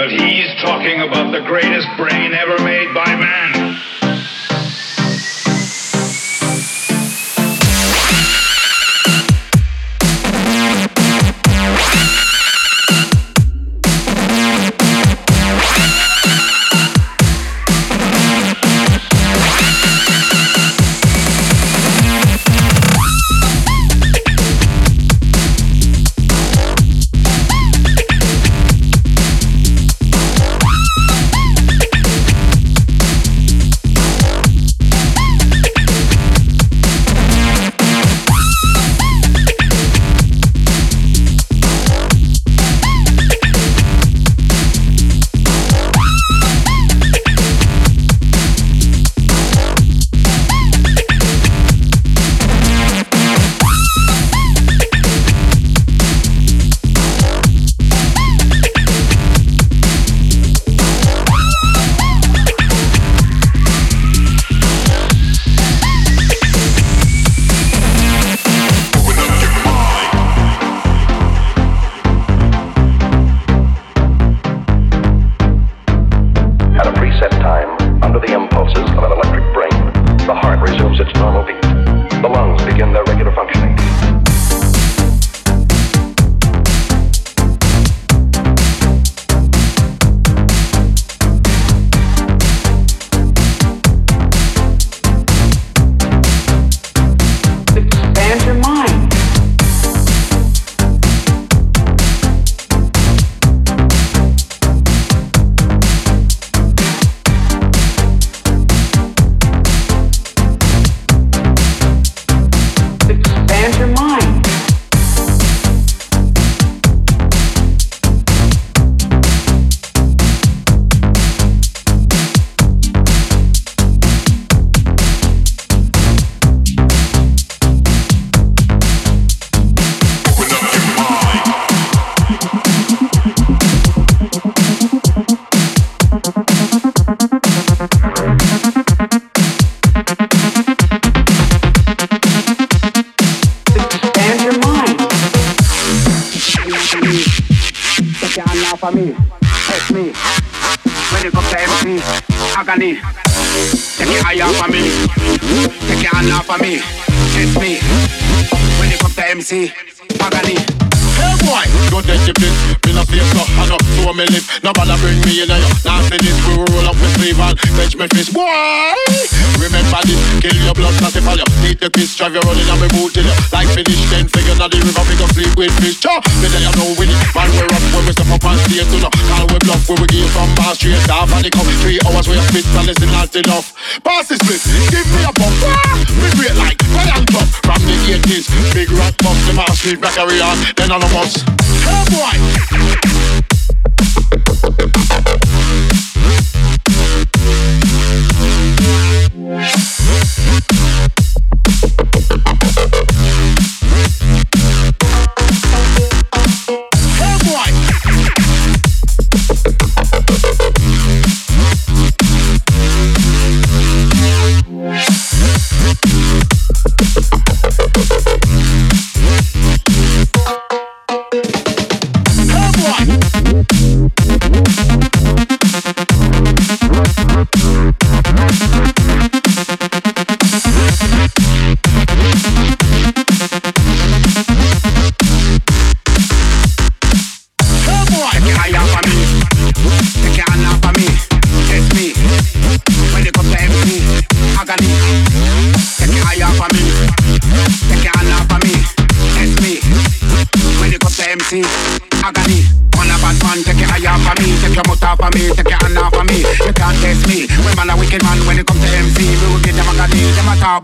But he's talking about the greatest brain ever made by man.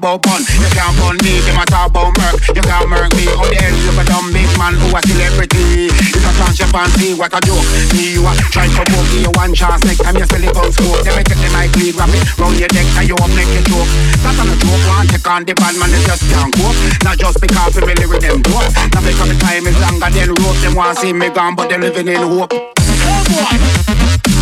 About fun. You can't fun me. Them a talk about murk. You can't murk me. How the hell you a dumb big man who a celebrity? It's a chance you fancy. What a joke. Me you a try to book. Give you one chance. Next time you spell it on smoke. Then make it the mic lead. Wrap it round your neck. Tie you up, make it choke. That's not a joke. One take on the bad man. They just can't cope. Not just because we really with them dope. Now because the time is longer than rope. Them want see me gone, but they living in hope. Hey boy.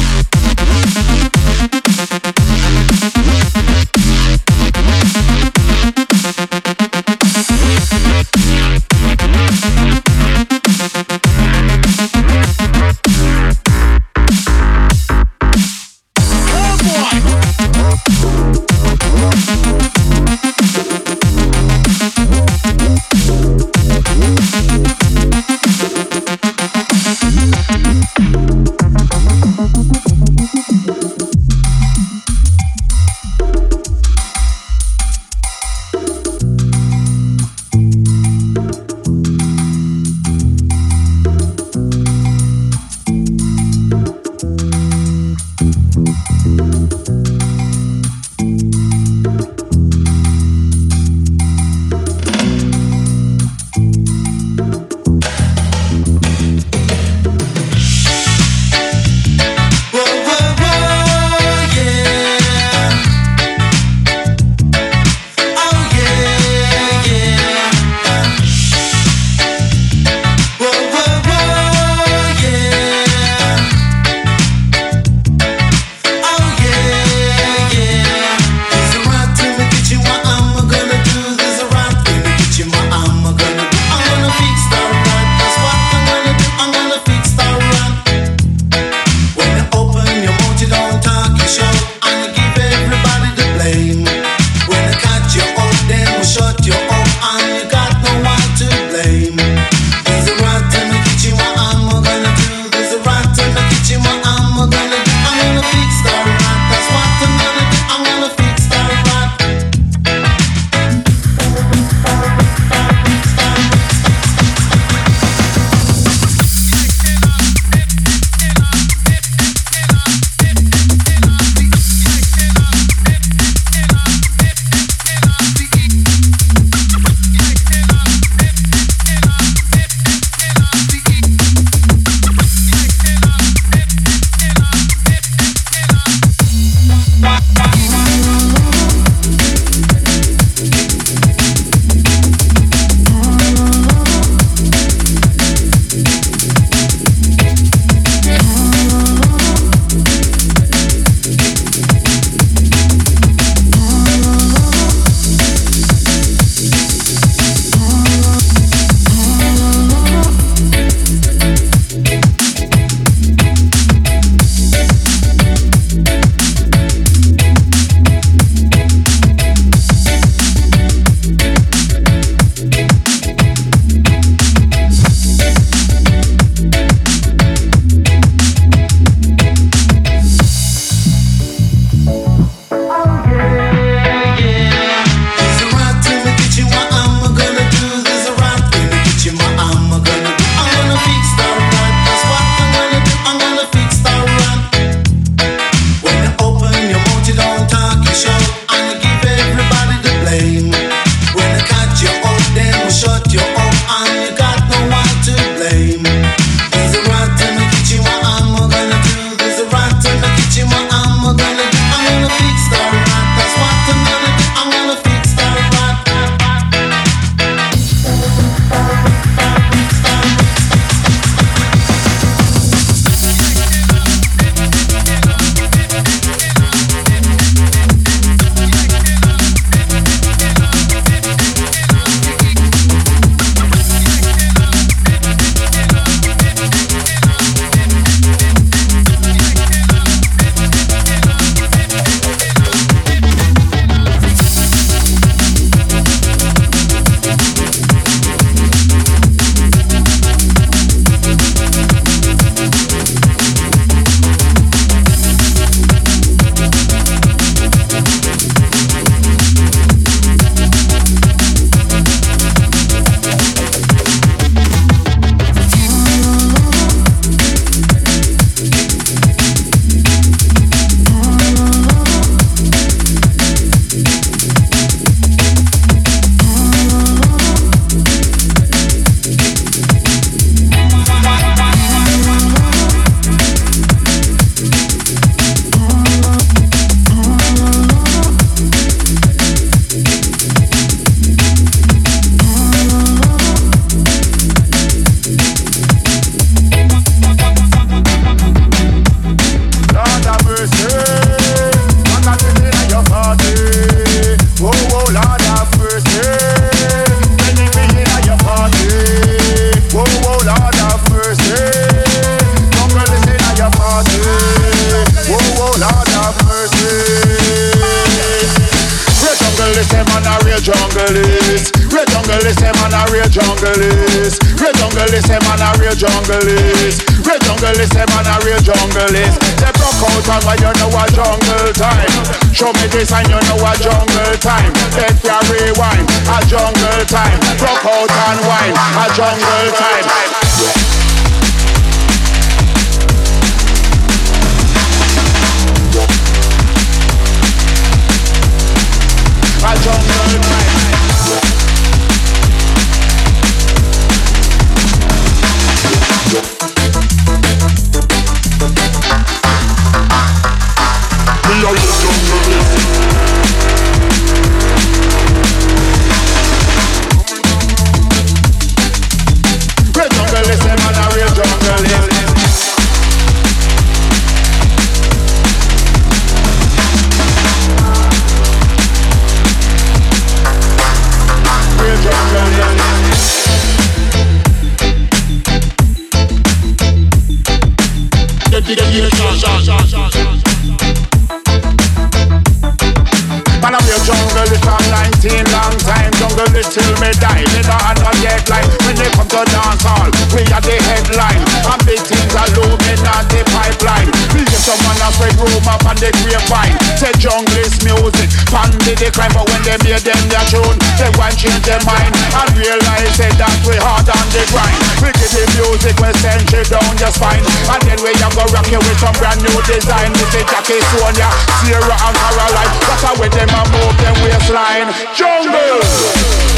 Rumor on the grapevine. Say jungle is music, pandy the crime. But when they made them their tune, they want change their mind and realize say that we hard on the grind. We get the music, we send you down your spine. And then we have go rock you with some brand new design. We say Jackie Sonia, Sierra and Caroline. That's how we them a move them waistline. Jungle.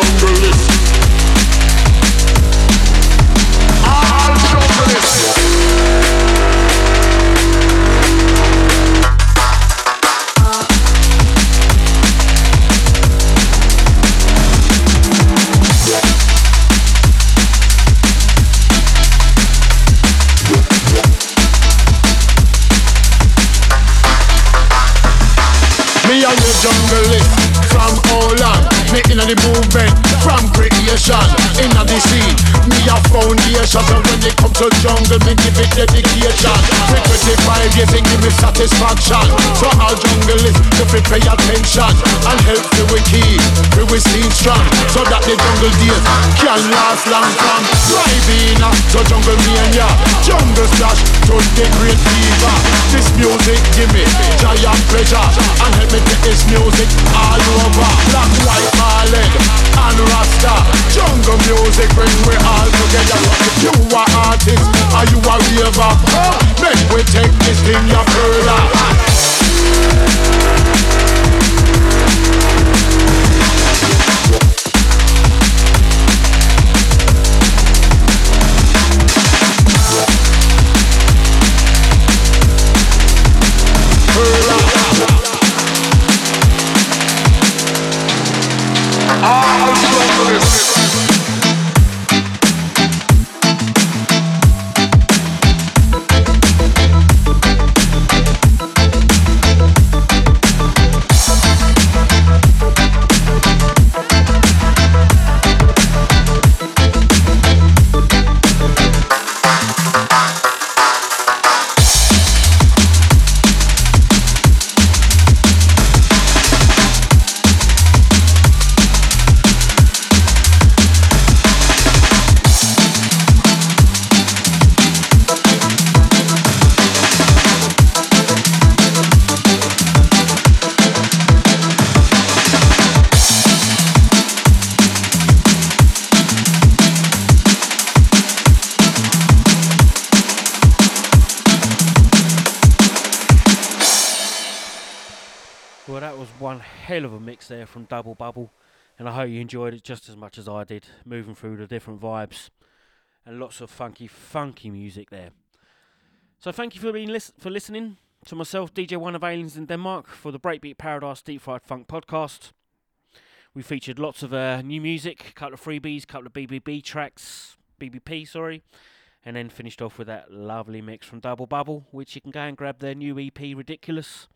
Me when it come to jungle, me give it dedication. Me 25 years and give me satisfaction. So all junglist, you fi pay attention and help we keep, we we stay strong, so that the jungle days can last long from driving to jungle mania, jungle splash to the great fever. This music give me and pleasure, and help me take this music all over. Black, white, Marlin, and Rasta. Jungle music bring we all together. You are artist, are you a raver? Make we take this thing ya further. There from Double Bubble, and I hope you enjoyed it just as much as I did, moving through the different vibes and lots of funky, funky music there. So, thank you for being lis- for listening to myself, DJ One of Aliens in Denmark, for the Breakbeat Paradise Deep Fried Funk podcast. We featured lots of uh, new music, a couple of freebies, a couple of BBB tracks, BBP, sorry, and then finished off with that lovely mix from Double Bubble, which you can go and grab their new EP, Ridiculous,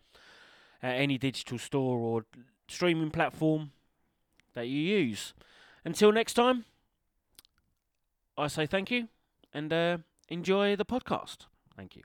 at any digital store or streaming platform that you use. Until next time, I say thank you, and uh, enjoy the podcast. Thank you.